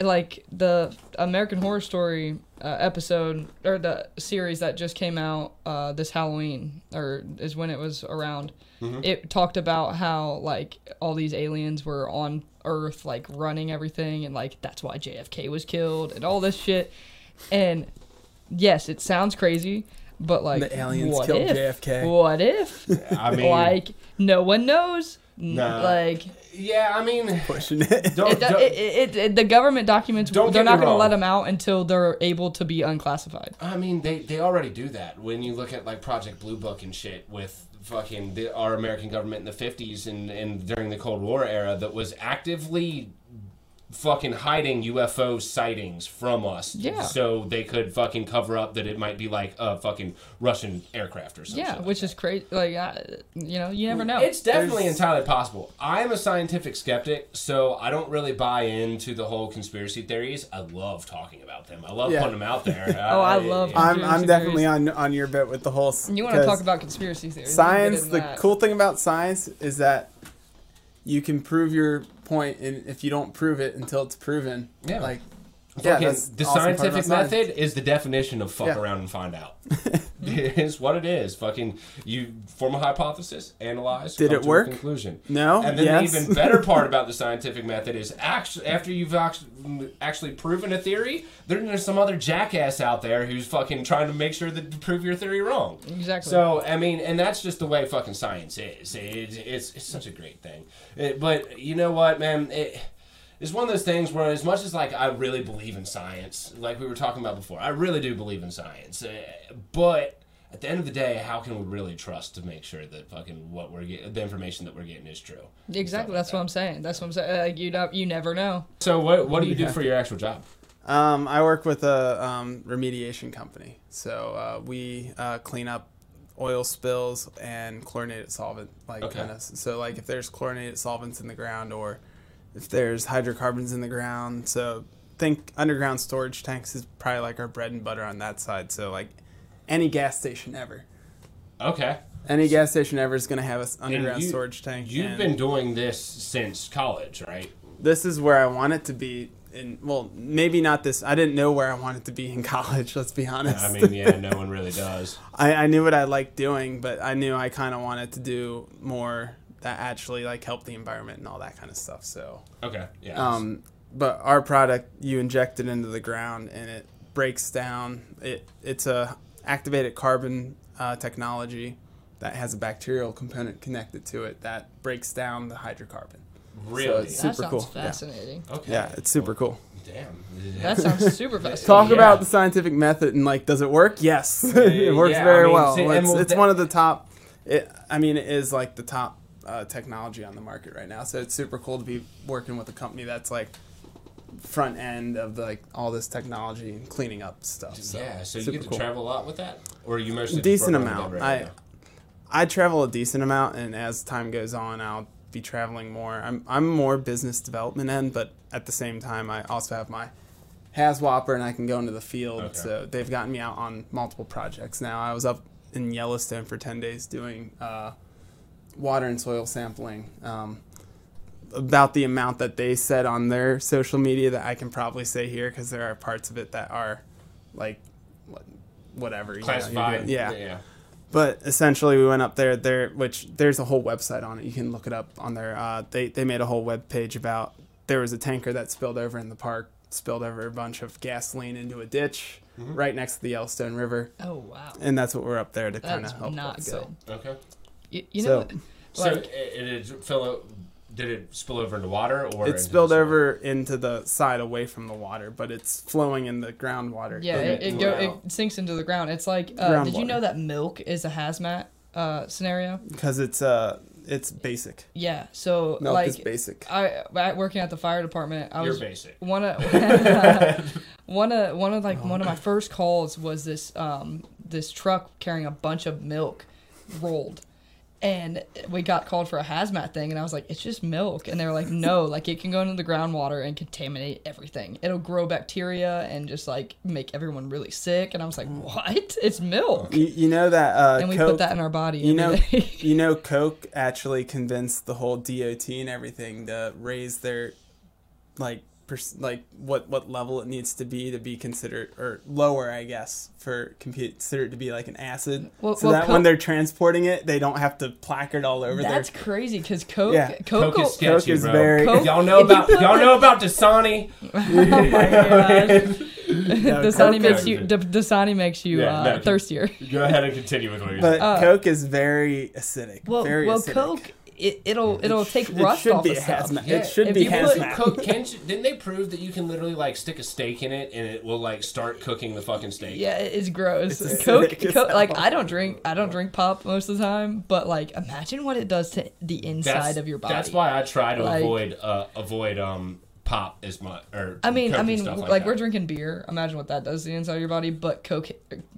Like the American Horror Story uh, episode or the series that just came out uh, this Halloween or is when it was around. Mm-hmm. It talked about how like all these aliens were on Earth, like running everything, and like that's why JFK was killed and all this shit. And yes, it sounds crazy, but like The aliens what killed if? JFK. What if? I mean, like no one knows. N- Nah. Like yeah, I mean, Pushing it. don't, it, don't- it, it, it, the government documents Don't they're not going to let them out until they're able to be unclassified. I mean, they, they already do that. When you look at like Project Blue Book and shit with fucking the, our American government in the fifties and, and during the Cold War era that was actively fucking hiding UFO sightings from us, Yeah. so they could fucking cover up that it might be like a fucking Russian aircraft or something. Yeah, which is crazy. Like I, you know, you never know. It's definitely There's- entirely possible. I'm a scientific skeptic, so I don't really buy into the whole conspiracy theories. I love talking about them. I love Yeah. putting them out there. Oh, I love I'm I'm definitely theories. on on your bit with the whole. you want to 'cause talk about conspiracy theories? we can get science. The that. cool thing about science is that you can prove your point, and if you don't prove it until it's proven, Yeah. like yeah, Fucking- that's the awesome part scientific about science. method is the definition of fuck Yeah. around and find out. it is what it is. Fucking, you form a hypothesis, analyze, Did come it to work? A conclusion. No, And then yes. the even better part about the scientific method is actually after you've actually, actually proven a theory, then there's some other jackass out there who's fucking trying to make sure that to prove your theory wrong. Exactly. So I mean, and that's just the way fucking science is. It, it's it's such a great thing. It- but you know what, man? It, it's one of those things where, as much as like I really believe in science, like we were talking about before, I really do believe in science. Uh, but at the end of the day, how can we really trust to make sure that fucking what we're getting, the information that we're getting, is true? exactly. That's what I'm saying. That's what I'm saying. Like you don't, you never know. So what what do you do for your actual job? Um, I work with a um, remediation company, so uh, we uh, clean up oil spills and chlorinated solvent, like Okay. kind of. So like if there's chlorinated solvents in the ground or if there's hydrocarbons in the ground, so think underground storage tanks is probably like our bread and butter on that side. So like any gas station ever, Okay, any gas station ever is going to have an underground you- storage tank. you've been doing this since college, right? this is where I want it to be. In well, maybe not this. I didn't know where I wanted to be in college. Let's be honest. I mean, yeah, no one really does. I, I knew what I liked doing, but I knew I kind of wanted to do more that actually like help the environment and all that kind of stuff. So, Okay, yeah. um, but our product, you inject it into the ground and it breaks down. It it's a activated carbon uh, technology that has a bacterial component connected to it that breaks down the hydrocarbon. really? it's- that Super sounds cool, yeah. fascinating. okay. Yeah, it's super cool. Damn. That sounds super fascinating. Talk Yeah. about the scientific method and like, does it work? Yes, it works yeah, very I mean, well. see, it's it's that- one of the top. It, I mean, it is like the top uh, technology on the market right now. So it's super cool to be working with a company that's like front end of like all this technology and cleaning up stuff. So, yeah, so you get to cool. travel a lot with that, or are you mostly Decent amount. the I Denver I travel a decent amount, and as time goes on, I'll be traveling more. I'm I'm more business development end, but at the same time, I also have my HAZWOPER and I can go into the field. Okay. So they've gotten me out on multiple projects now. I was up in Yellowstone for 10 days doing uh, water and soil sampling. Um, about the amount that they said on their social media that I can probably say here because there are parts of it that are like what- whatever. you know, Classified. yeah. Yeah. But essentially, we went up there. There, which there's a whole website on it. You can look it up on there. Uh, they they made a whole web page about there was a tanker that spilled over in the park, spilled over a bunch of gasoline into a ditch Mm-hmm. right next to the Yellowstone River, Oh wow, and that's what we're up there to kind of help. not with, good. so. Okay. You, you So- know. So like it, it did out, did it spill over into water or It spilled over into the side away from the water, but it's flowing in the groundwater. yeah, it, it, go, it sinks into the ground. It's like, uh, did you know that milk is a hazmat uh, scenario? because it's uh it's basic. Yeah, so Milk like is basic. I at working at the fire department, I You're was basic. one of one of one of like one of my first calls was this um this truck carrying a bunch of milk rolled and we got called for a hazmat thing and i was like it's just milk. And they were like no like it can go into the groundwater and contaminate everything. It'll grow bacteria and just like make everyone really sick. And i was like what? It's milk. You, you know that uh, and we Coke, put that in our body You know, every day. you know, Coke actually convinced the whole DOT and everything to raise their, like, pers- like what what level it needs to be to be considered or lower, I guess, for considered to be like an acid, Well- so well, that Coke- when they're transporting it, they don't have to placard all over that's there. crazy because coke Yeah. coke, Coke is sketchy, Coke is bro. very- Coke- y'all know about y'all like- know about Dasani. oh my god No, Dasani Coke makes you D- Dasani makes you Yeah, uh, no, thirstier. Go ahead and continue with what you're But saying. Uh, Coke is very acidic. Well, very well, acidic. Coke it, it'll it'll take It rust should off be of a stuff. hazmat. Yeah, It should if be you put hazmat. Coke, can, didn't they prove that you can literally like stick a steak in it and it will like start cooking the fucking steak? Yeah, it's gross. It's Coke, Coke like. I don't drink I don't drink pop most of the time, but like imagine what it does to the inside that's, of your body. That's why I try to Like- avoid uh, avoid um pop as much or I mean, Coke I mean, like, like, we're drinking beer. Imagine what that does to the inside of your body. But Coke,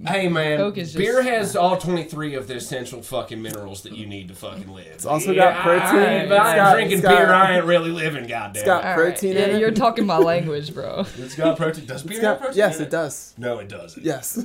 Hey man, Coke is just- beer has all twenty three of the essential fucking minerals that you need to fucking live. It's also got protein. I, ain't- It's I ain't got- drinking it's got- beer. I ain't really living. Goddamn. It's got All right, protein yeah, in it. you're talking my language, bro. it's got protein. Does beer It's have got, protein? yes, in it does. No, it doesn't. Yes.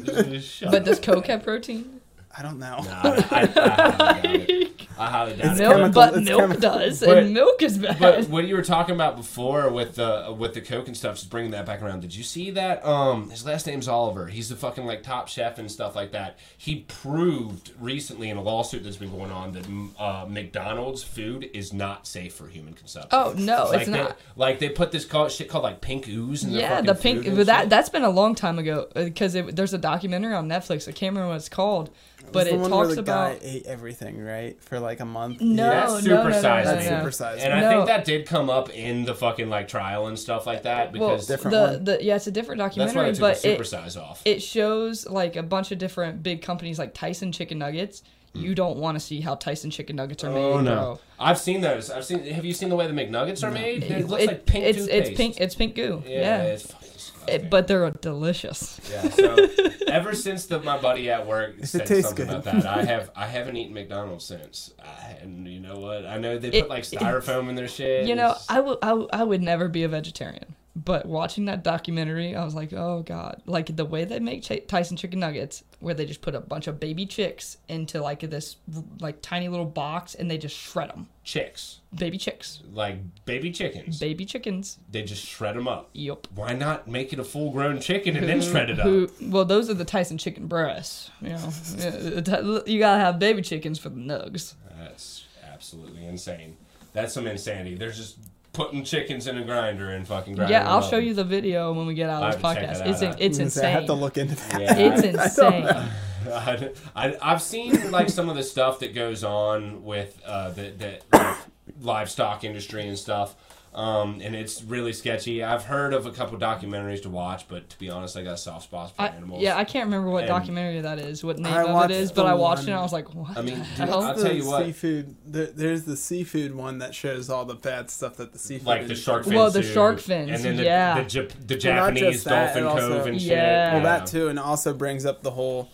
But does Coke have protein? I don't know. Nah, I, I, I highly doubt it. I highly doubt It's it. Milk, chemical- but it's milk chemical. does, But- and milk is bad. But what you were talking about before with the with the coke and stuff, just bringing that back around. Did you see that? Um, his last name's Oliver. He's the fucking like top chef and stuff like that. He proved recently in a lawsuit that's been going on that mm, uh, McDonald's food is not safe for human consumption. oh no, like it's they, not. like they put this call, shit called like pink ooze in Yeah, the pink. food and But that shit. that's been a long time ago because there's a documentary on Netflix. I can't remember what it's called, but It's the it one where talks the about. guy ate everything right for like a month. No, That's no, no, no, supersized no, That's no. supersized. And I No. think that did come up in the fucking like trial and stuff like that Well, because Different the, the yeah, it's a different that's why documentary, took but the it, supersize off. it shows like a bunch of different big companies like Tyson Chicken Nuggets. You don't want to see how Tyson Chicken Nuggets are made, Hmm. Oh no! bro. I've seen those. I've seen. Have you seen the way the McNuggets are made? It, It- looks it- like pink it's toothpaste. it's pink it's pink goo. Yeah, Yeah, it's fucking. It- but they're delicious. yeah. So ever since the, my buddy at work it said something good. about that, I have I haven't eaten McDonald's since. I, and you know what? I know they put It- like styrofoam in their shit. You know, I would I, would- I would never be a vegetarian. But watching that documentary, I was like, oh god! Like the way they make Ch- Tyson chicken nuggets, where they just put a bunch of baby chicks into like this like tiny little box, and they just shred them. chicks Baby chicks, like baby chickens. baby chickens. They just shred them up. Yup. Why not make it a full grown chicken and then shred it up? Well, those are the Tyson chicken breasts. You know, you gotta have baby chickens for the nugs. That's absolutely insane. That's some insanity. They're just putting chickens in a grinder and fucking grinding Yeah, I'll up. show you the video when we get out of this have to check podcast. that It's out. it's I say, I have to look into that. Yeah. It's insane. I, I, I've seen like some of the stuff that goes on with uh, the, the like, livestock industry and stuff. Um, and it's really sketchy. I've heard of a couple documentaries to watch, but to be honest, I got a soft spot for I, animals. yeah, I can't remember what And- documentary that is, what name I of it watched is, the but I watched it and I was like, what I mean, the dude, hell? I'll The tell you what. Seafood. There, there's the seafood one that shows all the bad stuff that the seafood. Like the industry- shark fin Well, the shark fins, and then the, yeah. the, Jap- the Japanese just that, dolphin also- cove and shit. Yeah. Well, that too, and also brings up the whole,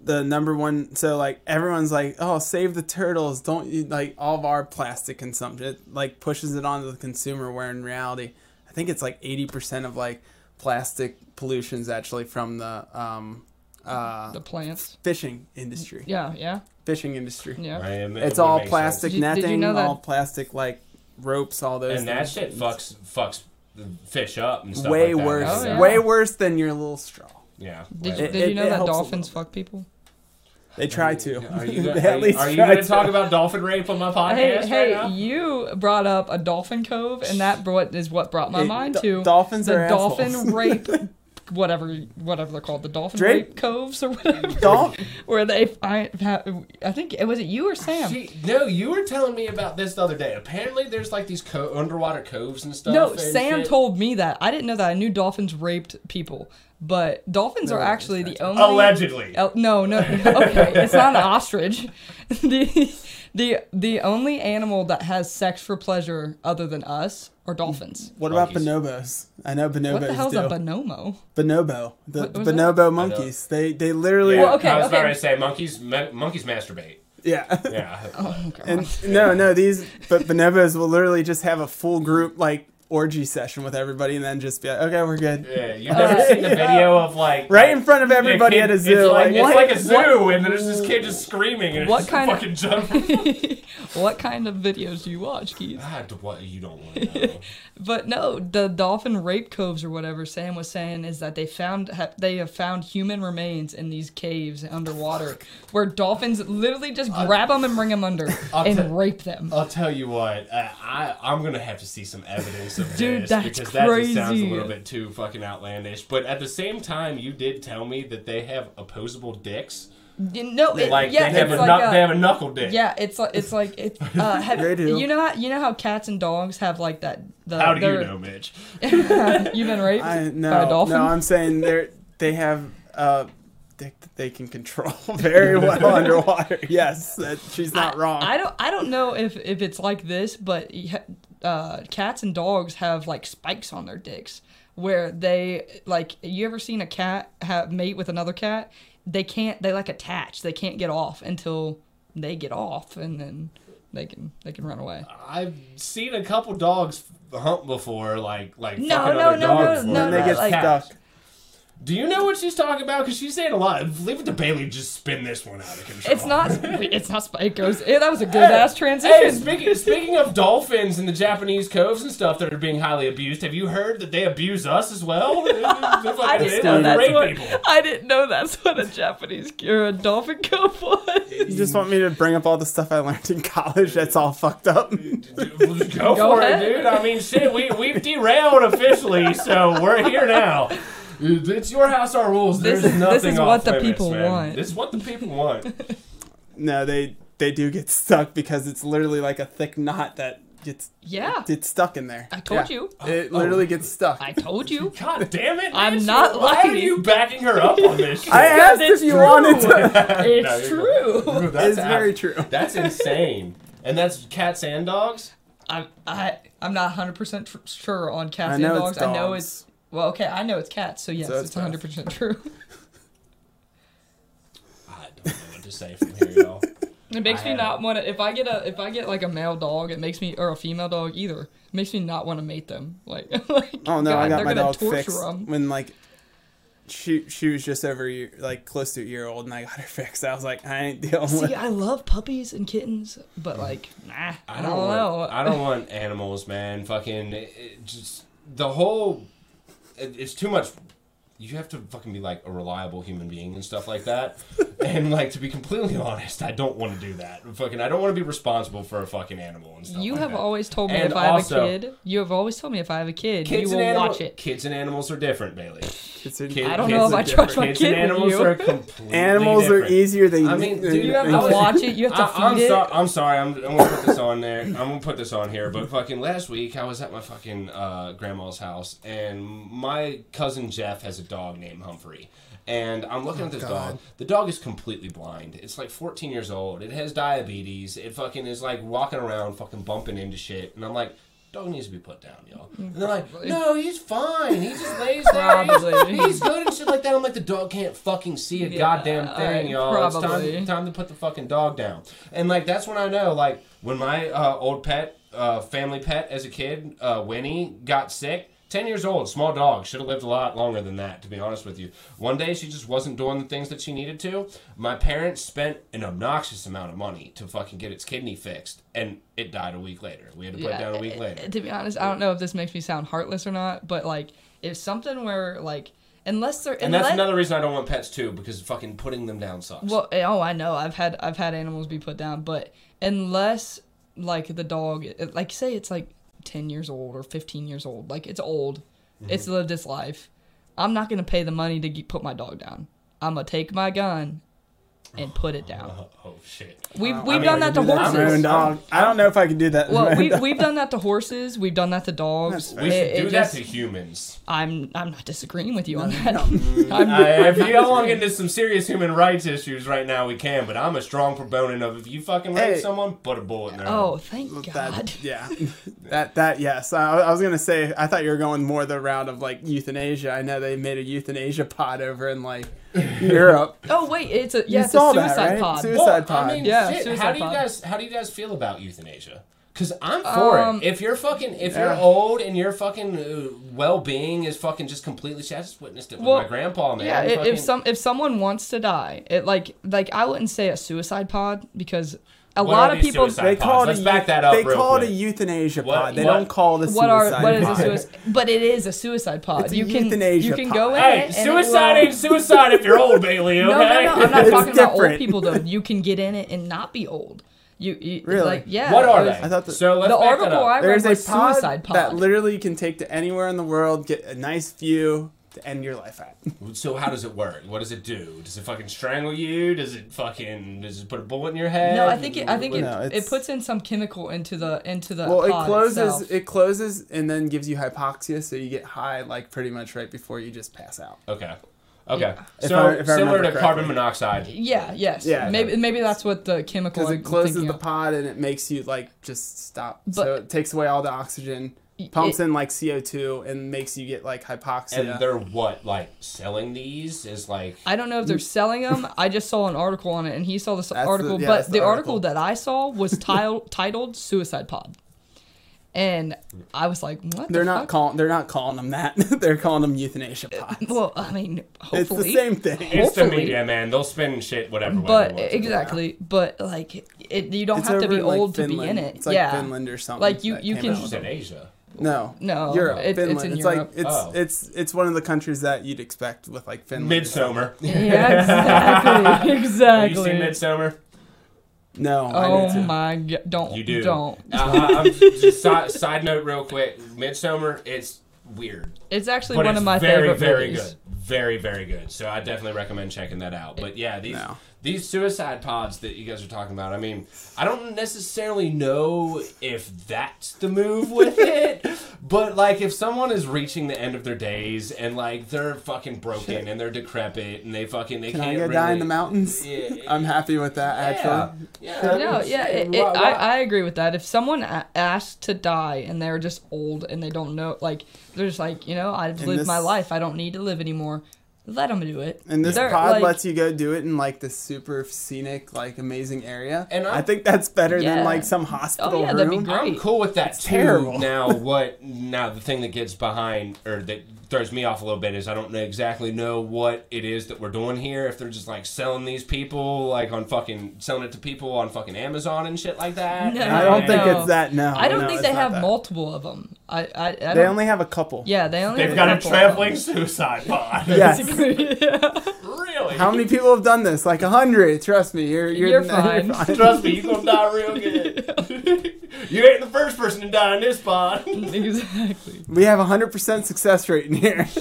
the number one. So like everyone's like, oh, save the turtles. Don't you like all of our plastic consumption? It like pushes it onto the consumer. Where in reality, I think it's like eighty percent of like plastic pollution's actually from the um, uh, The plants. fishing industry. Yeah, yeah, Fishing industry. yeah. Right, it- It's it would all make plastic Did you- did you netting, know that- all plastic like ropes, all those. sense. and that shit fucks fucks the fish up and stuff way like that. worse. Oh, yeah. Way worse than your little straw. Yeah. Did, you, It- did it- you know it that helps dolphins fuck people? They try to. Are you, gonna, at least are you try gonna talk about dolphin rape on my podcast Hey, right hey, now? you brought up a dolphin cove, and that brought, is what brought my Hey, mind do- to dolphins the are dolphin assholes. rape, whatever, whatever they're called, the dolphin Drape- rape coves or whatever, Dol- where they find. I think it was it you or Sam. She, no, you were telling me about this the other day. Apparently, there's like these co- underwater coves and stuff. No, and Sam shit. told me that. I didn't know that. I knew dolphins raped people, but dolphins No, are actually the only. Allegedly. El- no, no. Okay, it's not an ostrich. the the the only animal that has sex for pleasure other than us are dolphins. What about bonobos? I know bonobos What the hell's do. a bonomo? Bonobo, the What was that? bonobo monkeys. They they literally Yeah, Well, okay, I was about to say monkeys. Me- monkeys masturbate. yeah. Yeah. Oh god. And no, no, these but bonobos will literally just have a full group like orgy session with everybody, and then just be like, okay, we're good. Yeah, you've never seen the video of like Right in front of everybody Yeah, at a zoo. It's like, like, it's what- like a zoo, what- and there's this kid just screaming, and What it's kind of- fucking jumping. what kind of videos do you watch, Keith? Ah, d- what you don't want to know. But no, the dolphin rape coves or whatever Sam was saying is that they found ha- they have found human remains in these caves underwater, where dolphins literally just grab them and bring them under I'll and tell- rape them. I'll tell you what, uh, I I'm gonna have to see some evidence of Dude, this that's because that just sounds a little bit too fucking outlandish. But at the same time, you did tell me that they have opposable dicks. You know, it, Like yeah, they have it's a like knuck- a- they have a knuckle dick. yeah, it's like it's like it. Uh, have, They do. You know how you know how cats and dogs have like that. The, How do you know, Mitch? You've been raped I by a no, dolphin. no, I'm saying they're they have uh dick that they can control very well underwater. Yes, that, she's not I, wrong. I don't I don't know if if it's like this, but uh, cats and dogs have like spikes on their dicks where they like. You ever seen a cat have mate with another cat? They can't. They like attach. They can't get off until they get off, and then they can they can run away. I've seen a couple dogs hump before, like like No, fucking no, other no, dogs no, before. and they no, get like- stuck. Do you know what she's talking about? Because she's saying a lot. Leave it to Bailey to just spin this one out of control. It's not. It's not spike goes. Yeah, that was a good ass transition. Hey, speaking speaking of dolphins in the Japanese coves and stuff that are being highly abused, have you heard that they abuse us as well? I didn't know that's what. people. I didn't know that's what a Japanese or a dolphin cove was. You just want me to bring up all the stuff I learned in college that's all fucked up. Go, Go for ahead. it, dude. I mean, shit, we we've derailed officially, so we're here now. It's your house, our rules. This There's is- nothing this is off what the limits, people man. want. This is what the people want. No, they they do get stuck because it's literally like a thick knot that gets Yeah, gets stuck in there. I told Yeah. you. It literally gets oh. stuck. I told you. God damn it! I'm Mitch. not Why are you backing her up on this? Shit? I asked it's if you true. wanted to. It's No, true. good. That's It's very true. That's insane. And that's cats and dogs. I I I'm not 100 percent tr- sure on cats and know dogs. I know it's well. Okay, I know it's cats. So yes, So it's it's 100 percent true. I don't know what to say from here, y'all. It makes I me haven't. want to. If I get a if I get like a male dog, it makes me or a female dog either. It makes me not want to mate them. Like, like Oh no, God, I got they're my gonna dog torture fixed 'em. when like she she was just over a year, like close to a year old, and I got her fixed. I was like, I ain't dealing with. See, I love puppies and kittens, but like, nah, I, I don't, don't, want, know. I don't want animals, man. Fucking, it, it just the whole. It, it's too much. You have to fucking be like a reliable human being and stuff like that. and like to be completely honest, I don't want to do that. Fucking, I don't want to be responsible for a fucking animal and stuff. You like have that. always told me And if I have a kid, you have always told me if I have a kid, Kids you and will animal- watch it. Kids and animals are different, Bailey. It's a- Kid- I don't kids know if are I different. trust my Kids kid and with animals you. are completely Animals are easier than I mean, dude, You have I- to watch it. You have to I, I'm, feed it. so, I'm sorry. I'm, I'm gonna put this on there. I'm gonna put this on here. But fucking last week, I was at my fucking uh, grandma's house, and my cousin Jeff has a dog named Humphrey. And I'm looking at this God. dog. The dog is completely blind. It's like 14 years old. It has diabetes. It fucking is like walking around, fucking bumping into shit. And I'm like, dog needs to be put down, y'all. And they're like, no, he's fine. He just lays there. He's- Probably. He's, good and shit like that. I'm like, the dog can't fucking see a Yeah, goddamn thing, alright, y'all. It's time, time to put the fucking dog down. And like that's when I know, like when my uh, old pet, uh, family pet as a kid, uh, Winnie got sick. 10 years old, small dog. Should have lived a lot longer than that, to be honest with you. One day she just wasn't doing the things that she needed to. My parents spent an obnoxious amount of money to fucking get its kidney fixed, and it died a week later. We had to put it down a week eh, later. eh, To be honest, I don't know if this makes me sound heartless or not, but like if something where like unless they're And that's another reason I don't want pets too, because fucking putting them down sucks. Well, eh, oh, I know. I've had I've had animals be put down, but unless like the dog, eh, like say it's like ten years old or fifteen years old, like it's old, Mm-hmm. it's lived its life. I'm not gonna pay the money to get, put my dog down. I'm gonna take my gun and put it down. oh, oh, shit. We've uh, we've I mean, done that to can do that. I'm my own horses. dog. I don't know if I can do that. Well, we dog. we've done that to horses. We've done that to dogs. We should It- do it that just- to humans. I'm I'm not disagreeing with you on that. no. I'm, I, if you don't want to get into some serious human rights issues right now, we can. But I'm a strong proponent of if you fucking rape Hey. someone, put a bullet in their oh, head. thank God. That, yeah, that that yes. I, I was gonna say I thought you were going more the route of like euthanasia. I know they made a euthanasia pod over in like Europe. Oh wait, it's a yeah, You it's saw a that, suicide right? pod. Suicide- Well, pod. I mean, Yeah, shit, suicide how do you pod. guys how do you guys feel about euthanasia? Because I'm for Um, it. If you're fucking, if Yeah. you're old and your fucking uh, well being is fucking just completely shit, I just witnessed it with Well, my grandpa, man. Yeah, Fucking- if some if someone wants to die, it like like I wouldn't say a suicide pod because a What lot of people. They pods? call it Let's a back that up They real call it a euthanasia What- pod. They what- don't call it a What are suicide what is a suicide? But it is a suicide pod. It's a you can euthanasia you can go pod. in. Hey, it suicide will- ain't suicide if you're old, Bailey. Okay. No, no, no. I'm not It's talking about old people though. You can get in it and not be old. You, you Really? like yeah. What are they? I thought that- so let's The back that article up. I read There's a pod suicide pod. that literally you can take to anywhere in the world, get a nice view to end your life at. So how does it work? What does it do? Does it fucking strangle you? Does it fucking does it put a bullet in your head? no, I think it. I think it. No, it it's- puts in some chemical into the into the. well, it pod closes. itself. It closes and then gives you hypoxia, so you get high like pretty much right before you just pass out. Okay. Okay. If So I- if I similar remember to carbon correctly. monoxide. Yeah. Yes. Yeah. Maybe maybe that's what the chemical. Because I'm it closes thinking the of. pod and it makes you like just stop. But- so it takes away all the oxygen, pumps It- in like CO two, and makes you get like hypoxia. And they're what, like selling these is like I don't know if they're mm. selling them. I just saw an article on it, and he saw this That's the- article. yeah, but the, the article. article. that I saw was til- titled "Suicide Pod," and I was like, "What?" They're the not fuck? calling. They're not calling them that. they're calling them euthanasia uh, pods. Well, I mean, it's hopefully, the same thing. it's the media, man. They'll spin shit whatever. but want to. exactly. But like, it, you don't It's have to be in, like, old to be in it. It's like yeah. Finland or something. Like, you- that you can- out You with said it. Asia. No, No, Europe, it- it's Finland. in It's, Europe. like it's Oh. it's it's one of the countries that you'd expect with like Finland. Midsommar. Yeah, exactly. Have exactly. you seen Midsommar? No, Oh need to. my god! Don't You do. don't. Uh, I'm, just side, side note, real quick. Midsommar, it's weird, It's actually but one it's of my very, favorite very movies. good. Very, very good. So I definitely recommend checking that out. But yeah, these No. These suicide pods that you guys are talking about. I mean, I don't necessarily know if that's the move with it, but like if someone is reaching the end of their days and like they're fucking broken and they're decrepit and they fucking they Can can't go really, die in the mountains? Yeah. I'm happy with that. Actually, Yeah, No, yeah, it, it, Why- I, why- I agree with that. If someone a- asked to die and they're just old and they don't know, like they're just like, you know, I've And lived my life. I don't need to live anymore. Let them do it. and this They're, pod like- lets you go do it in like this super scenic, like amazing area. And I I'm- think that's better Yeah. than like some hospital Oh, yeah, that'd be room. great. I'm cool with that It's too. terrible. Now, what? Now, the thing that gets behind or that throws me off a little bit is I don't know exactly know what it is that we're doing here. If they're just like selling these people, like on fucking selling it to people on fucking Amazon and shit like that. No. I don't think it's that. No, I don't no, think they have that. multiple of them. I, I, I They don't, only have a couple. yeah, they only They've have got a couple. traveling suicide pod. Yes. really? How many people have done this? Like a hundred. Trust me, you're you're, You're fine. Trust me, you're gonna die real good. You ain't the first person to die in this pod. exactly. We have a hundred percent success rate in here.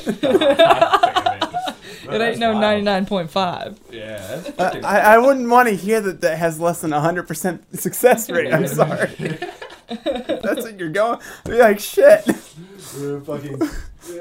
It ain't no ninety nine point five. Yeah, that's uh, I, fucking- I I wouldn't want to hear that that has less than a hundred percent success rate. I'm sorry. That's what you're going. I'd be like shit. We're fucking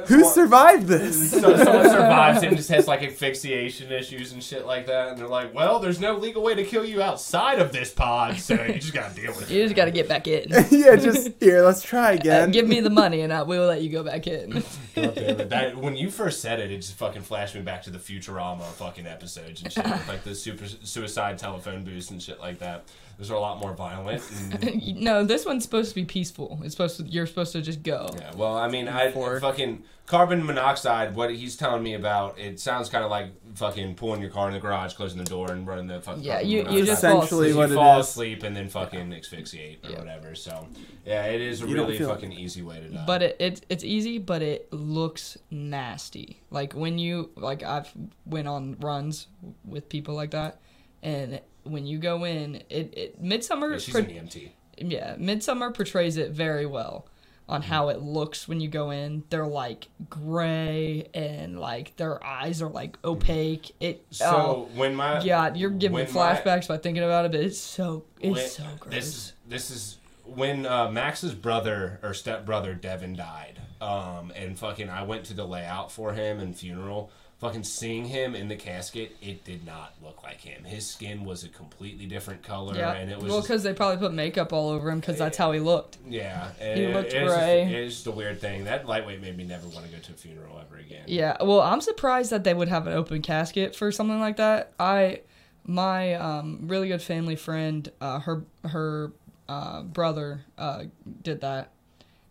Who survived this? So someone survives it and just has like asphyxiation issues and shit like that, and they're like, "Well, there's no legal way to kill you outside of this pod, so you just gotta deal with it." You just got to get back in. yeah, just here. Let's try Uh, again. give me the money and I will let you go back in. God damn it. That, when you first said it, it just fucking flashed me back to the Futurama fucking episodes and shit, with, like the super suicide telephone booths and shit like that. Those are a lot more violent. And, no, this one's supposed to be peaceful. It's supposed to. You're supposed to just go. yeah, well, I mean, I fucking carbon monoxide. What he's telling me about, it sounds kind of like fucking pulling your car in the garage, closing the door, and running the fucking. Yeah, carbon you- you monoxide. just fall Essentially, asleep. what you fall asleep and then fucking asphyxiate or Yeah. whatever. So, yeah, it is a You really feel- fucking easy way to die. But it, it it's easy, but it looks nasty. Like when you like I've went on runs with people like that, and when you go in, it, it Midsommar yeah, she's por- an EMT. yeah Midsommar portrays it very well on Mm-hmm. how it looks when you go in. They're like gray and like their eyes are like opaque. It So oh when my God, you're giving me when my- flashbacks by thinking about it, but it's so it's when- so gross. This is this is when uh, Max's brother or stepbrother Devin died. Um, and fucking, I went to the layout for him and funeral. Fucking seeing him in the casket, it did not look like him. His skin was a completely different color, yeah, and it was well, because they probably put makeup all over him because that's how he looked. yeah, He it, looked it's just- gray. it's just a weird thing. That lightweight made me never want to go to a funeral ever again. Yeah, well, I'm surprised that they would have an open casket for something like that. I, my um, really good family friend, uh, her her uh, brother uh, did that,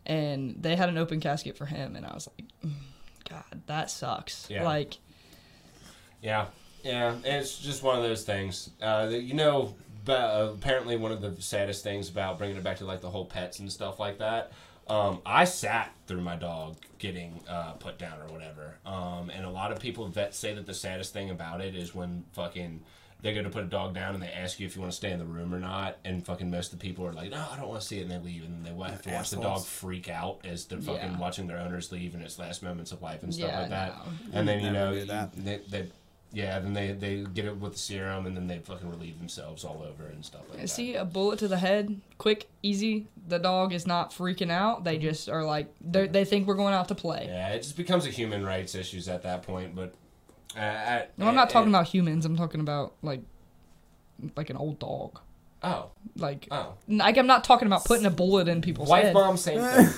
and they had an open casket for him, and I was like, "Mm, God, that sucks. Yeah. Like, Yeah, yeah, it's just one of those things. Uh, that, you know, but, uh, apparently one of the saddest things about bringing it back to like the whole pets and stuff like that. Um, I sat through my dog getting uh, put down or whatever, um, and a lot of people vet say that the saddest thing about it is when fucking they go to put a dog down and they ask you if you want to stay in the room or not, and fucking most of the people are like, no, I don't want to see it, and they leave, and they have to watch the dog freak out as they're fucking Yeah. watching their owners leave in its last moments of life and stuff Yeah, like that. no. And then you know that. they, they yeah, then they they get it with the serum, and then they fucking relieve themselves all over and stuff like that. see a bullet to the head, quick, easy. The dog is not freaking out. They mm-hmm. just are like, they they think we're going out to play. Yeah, it just becomes a human rights issues at that point. But uh, at, No, I'm not uh, talking at- about humans. I'm talking about like, like an old dog. Oh, Like, oh, like I'm not talking about putting a bullet in people's wife, head. mom, same thing.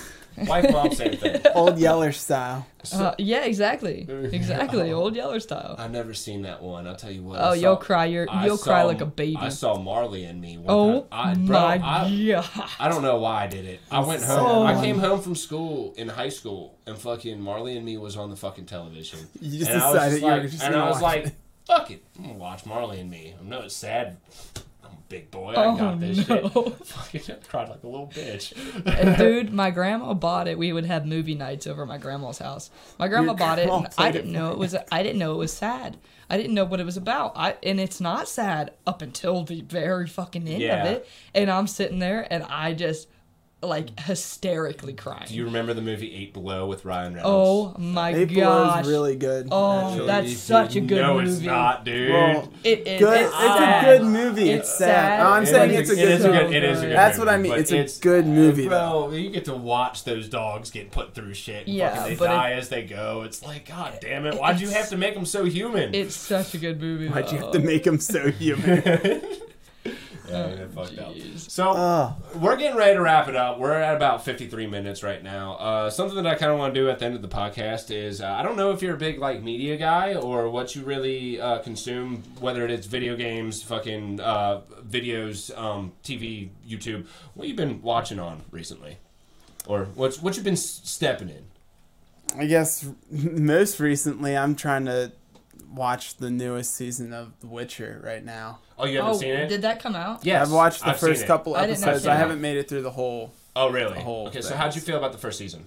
Wife, mom, same thing. Old Yeller style. Uh, yeah, exactly, exactly. Oh. Old Yeller style. I've never seen that one. I'll tell you what. Oh, I you'll cry. You're, you'll cry like a baby. I saw Marley and me. One oh time. I, bro, my I, god! I don't know why I did it. I went So home. I came home from school in high school, and fucking Marley and Me was on the fucking television. You just and I was decided just you were like, just and gonna I was watch like, it. fuck it, I'm gonna watch Marley and Me. I know it's sad. Big boy. I Oh got this no! shit. Fucking cried like a little bitch. and dude, my grandma bought it. We would have movie nights over at my grandma's house. My grandma Your bought it, and I didn't know it was. I didn't know it was sad. I didn't know what it was about. I and it's not sad up until the very fucking end Yeah. of it. And I'm sitting there, and I just like hysterically crying. Do you remember the movie Eight Below with Ryan Reynolds? oh my Eight Below gosh! is really good. Oh, actually. that's Dude, such a good no, movie. it's not, dude. Well, It is. good. It's, It's, a sad. good movie. It's, It's sad. sad. Oh, I'm It saying is it's a it good is a movie. good. It is a good. That's what I mean. but It's a good movie, Well, You get to watch those dogs get put through shit. And Yeah, fucking they but it- die as they go. It's like, god damn it! Why'd you have to make them so human? It's such a good movie. Why'd you have to make them so human? yeah, they fucked up. So oh, we're getting ready to wrap it up. We're at about 53 minutes right now. Uh, something that I kind of want to do at the end of the podcast is uh, I don't know if you're a big like media guy or what you really uh, consume, whether it is video games, fucking uh, videos, um, TV, YouTube. What you've been watching on recently, or what's what you've been s- stepping in? I guess most recently I'm trying to watch the newest season of The Witcher right now. Oh, you haven't Oh, seen it? did that come out? yes, I've watched the I've seen first it. couple I didn't episodes. I haven't made it through the whole. Oh, really? the whole okay, so how'd you feel about the first season?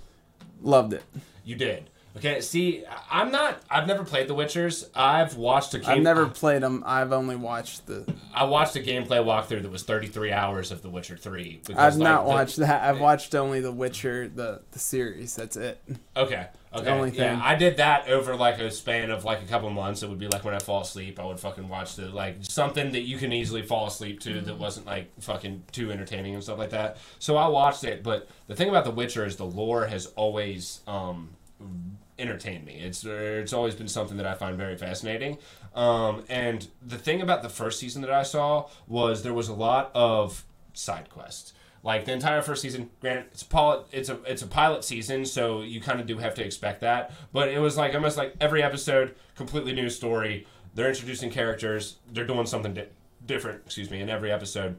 Loved it. You did. Okay, see, I'm not. I've never played The Witchers. I've watched a game. I've never played them. I've only watched the. I watched a gameplay walkthrough that was 33 hours of The Witcher 3. because, I've like, not the- watched that. I've watched only The Witcher, the the series. That's it. Okay. Okay. only yeah, thing. I did that over like a span of like a couple months. It would be like when I fall asleep, I would fucking watch the like something that you can easily fall asleep to that wasn't like fucking too entertaining and stuff like that. So I watched it, but the thing about The Witcher is the lore has always um entertained me. It's it's always been something that I find very fascinating. Um, and the thing about the first season that I saw was there was a lot of side quests. Like the entire first season, granted, it's a pilot, it's a it's a pilot season, so you kind of do have to expect that. But it was like almost like every episode, completely new story. They're introducing characters. They're doing something di- different. Excuse me, in every episode.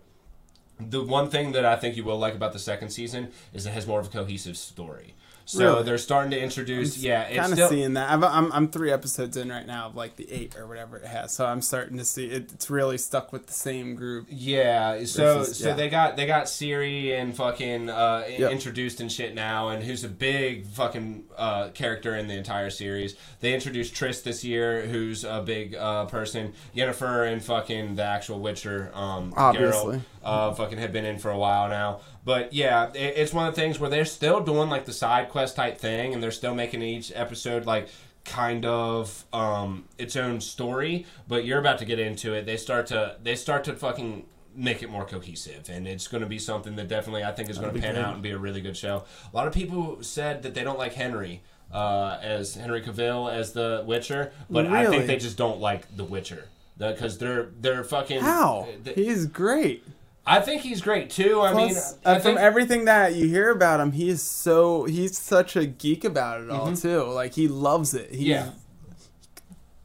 The one thing that I think you will like about the second season is it has more of a cohesive story. So Really? they're starting to introduce, yeah, kind of still, seeing that. I'm, I'm I'm three episodes in right now of like the eight or whatever it has, so I'm starting to see it, it's really stuck with the same group. Yeah, so Versus- so yeah. they got they got Ciri and fucking uh, Yep. introduced and shit now, and who's a big fucking uh, character in the entire series. They introduced Triss this year, who's a big uh, person. Yennefer and fucking the actual Witcher, um, Obviously. Geralt, uh, fucking have been in for a while now. But yeah, it, it's one of the things where they're still doing like the side quest type thing, and they're still making each episode like kind of um, its own story. But you're about to get into it. They start to they start to fucking make it more cohesive, and it's going to be something that definitely I think is going to pan good. out and be a really good show. A lot of people said that they don't like Henry. Uh, as Henry Cavill as the Witcher, but I think they just don't like the Witcher because they're they're fucking How they- he is great. I think he's great too. I mean, I uh, from think, everything that you hear about him, he is so he's such a geek about it all too. Like he loves it. He Mm-hmm.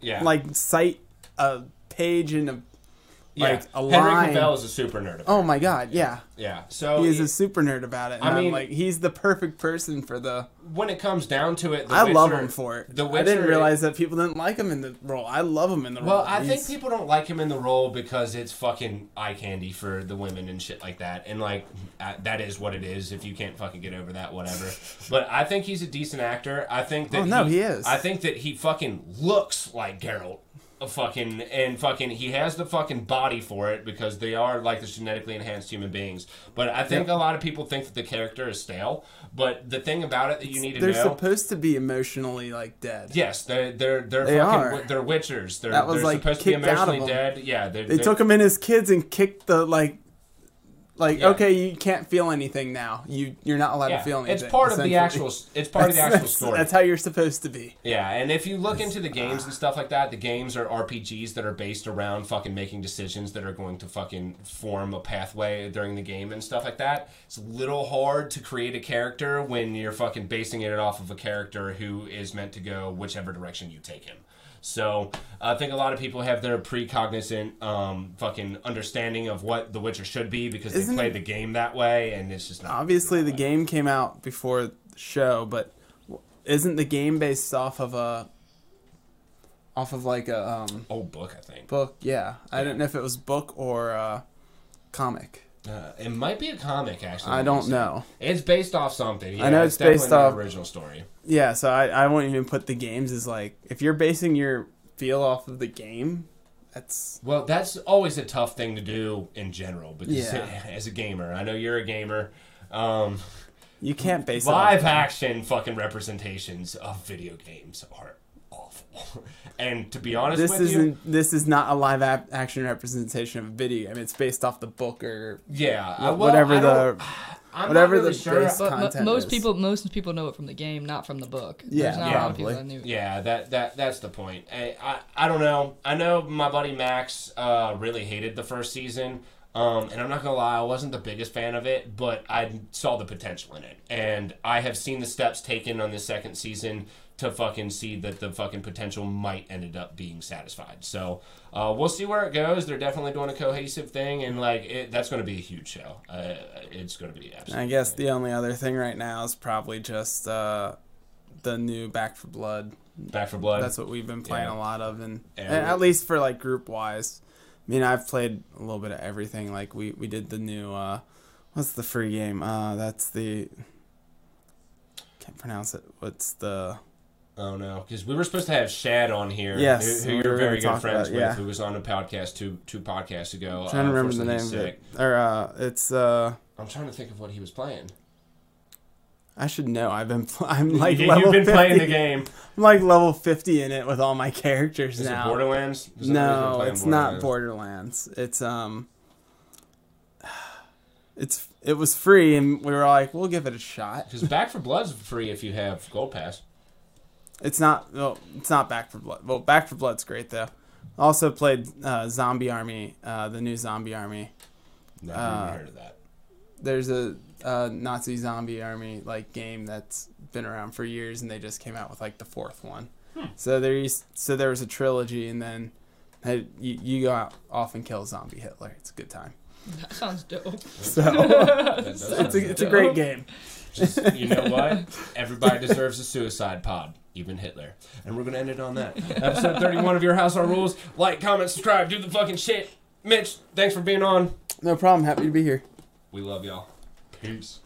yeah, yeah, like cite a page in a yeah. like a Henry line. Cavill is a super nerd. Oh my god, yeah. yeah. So He is it- a super nerd about it. And I mean- mean, like he's the perfect person for the. when it comes down to it, the I love him for it. The Witcher, I didn't realize that people didn't like him in the role. I love him in the Well, role. Well, I think people don't like him in the role because it's fucking eye candy for the women and shit like that. And like uh, that is what it is. If you can't fucking get over that, whatever. but I think he's a decent actor. I think that Oh, no, he is. I think that he fucking looks like Geralt. A fucking and fucking he has the fucking body for it because they are like the genetically enhanced human beings. But I think Yep. a lot of people think that the character is stale. But the thing about it that you need to know they're know supposed to be emotionally like dead. Yes, they're they're they're They fucking are. they're witchers. They're, That was, they're like, supposed to be emotionally dead. Yeah, they're, They they're- took him in as kids and kicked the like, like Yeah. okay, you can't feel anything now. You you're not allowed yeah, to feel anything. It's part of the actual. It's part of the actual story. That's how you're supposed to be. Yeah, and if you look into the games uh, and stuff like that, the games are RPGs that are based around fucking making decisions that are going to fucking form a pathway during the game and stuff like that. It's a little hard to create a character when you're fucking basing it off of a character who is meant to go whichever direction you take him. So I think a lot of people have their precognizant um, fucking understanding of what The Witcher should be because they Isn't played the game that way, and it's just not. Obviously, the way. game came out before the show, but isn't the game based off of a off of like a um, old book, I think. book? Yeah, I don't know if it was book or uh, comic. Uh, it might be a comic, actually. I don't know. It's based off something. I know Yeah, it's based off- original story. Yeah, so I, I won't even put the games as like if you're basing your feel off of the game, that's Well, that's always a tough thing to do in general because Yeah. as a gamer, I know you're a gamer. Um, you can't base live it off action fucking representations of video games are. and to be honest This with isn't you, this is not a live ap- action representation of a video game. It's based off the book or yeah, uh, well, whatever the don't- I'm whatever really the sure. base- But content most is. people, most people know it from the game, not from the book. Yeah, There's not a lot of people that knew. Yeah, that that that's the point. I, I I don't know. I know my buddy Max uh, really hated the first season. Um, and I'm not gonna lie, I wasn't the biggest fan of it, but I saw the potential in it, and I have seen the steps taken on the second season to fucking see that the fucking potential might ended up being satisfied. So uh, we'll see where it goes. They're definitely doing a cohesive thing, and like it, that's going to be a huge show. Uh, it's going to be absolutely. I guess the only other thing right now is probably just uh, the new Back for Blood. Back for Blood. That's what we've been playing Yeah. a lot of, and, and at least for like group wise. I mean, I've played a little bit of everything. Like we we did the new uh, what's the free game? Uh, that's the can't pronounce it. What's the Oh no, because we were supposed to have Shad on here, Yes, who, who we you're very good friends about- with, who was on a podcast two two podcasts ago. I'm trying to Uh, remember the name of it. Or uh, it's uh, I'm trying to think of what he was playing. I should know. I've been pl- I'm like You- level You've been 50. playing the game. I'm like level 50 in it with all my characters Is now. Borderlands? 'Cause I know No, it's not Borderlands. It's um it's it was free and we were like, we'll give it a shot. Because Back for Blood's free if you have Gold Pass. It's not. Well, it's not Back for Blood. Well, Back for Blood's great though. Also played uh, Zombie Army, uh, the new Zombie Army. Never Uh, even heard of that. There's a uh, Nazi zombie army like game that's been around for years, and they just came out with like the fourth one. So there, used, so there was a trilogy, and then hey, you, you go out off and kill zombie Hitler. It's a good time. That sounds dope. So That does it's sound a, it's a great game. Just, you know what? Everybody deserves a suicide pod, even Hitler. And we're gonna end it on that. Episode 31 of Your House Our Rules. Like, comment, subscribe, do the fucking shit. Mitch, thanks for being on. No problem. Happy to be here. We love y'all. Peace.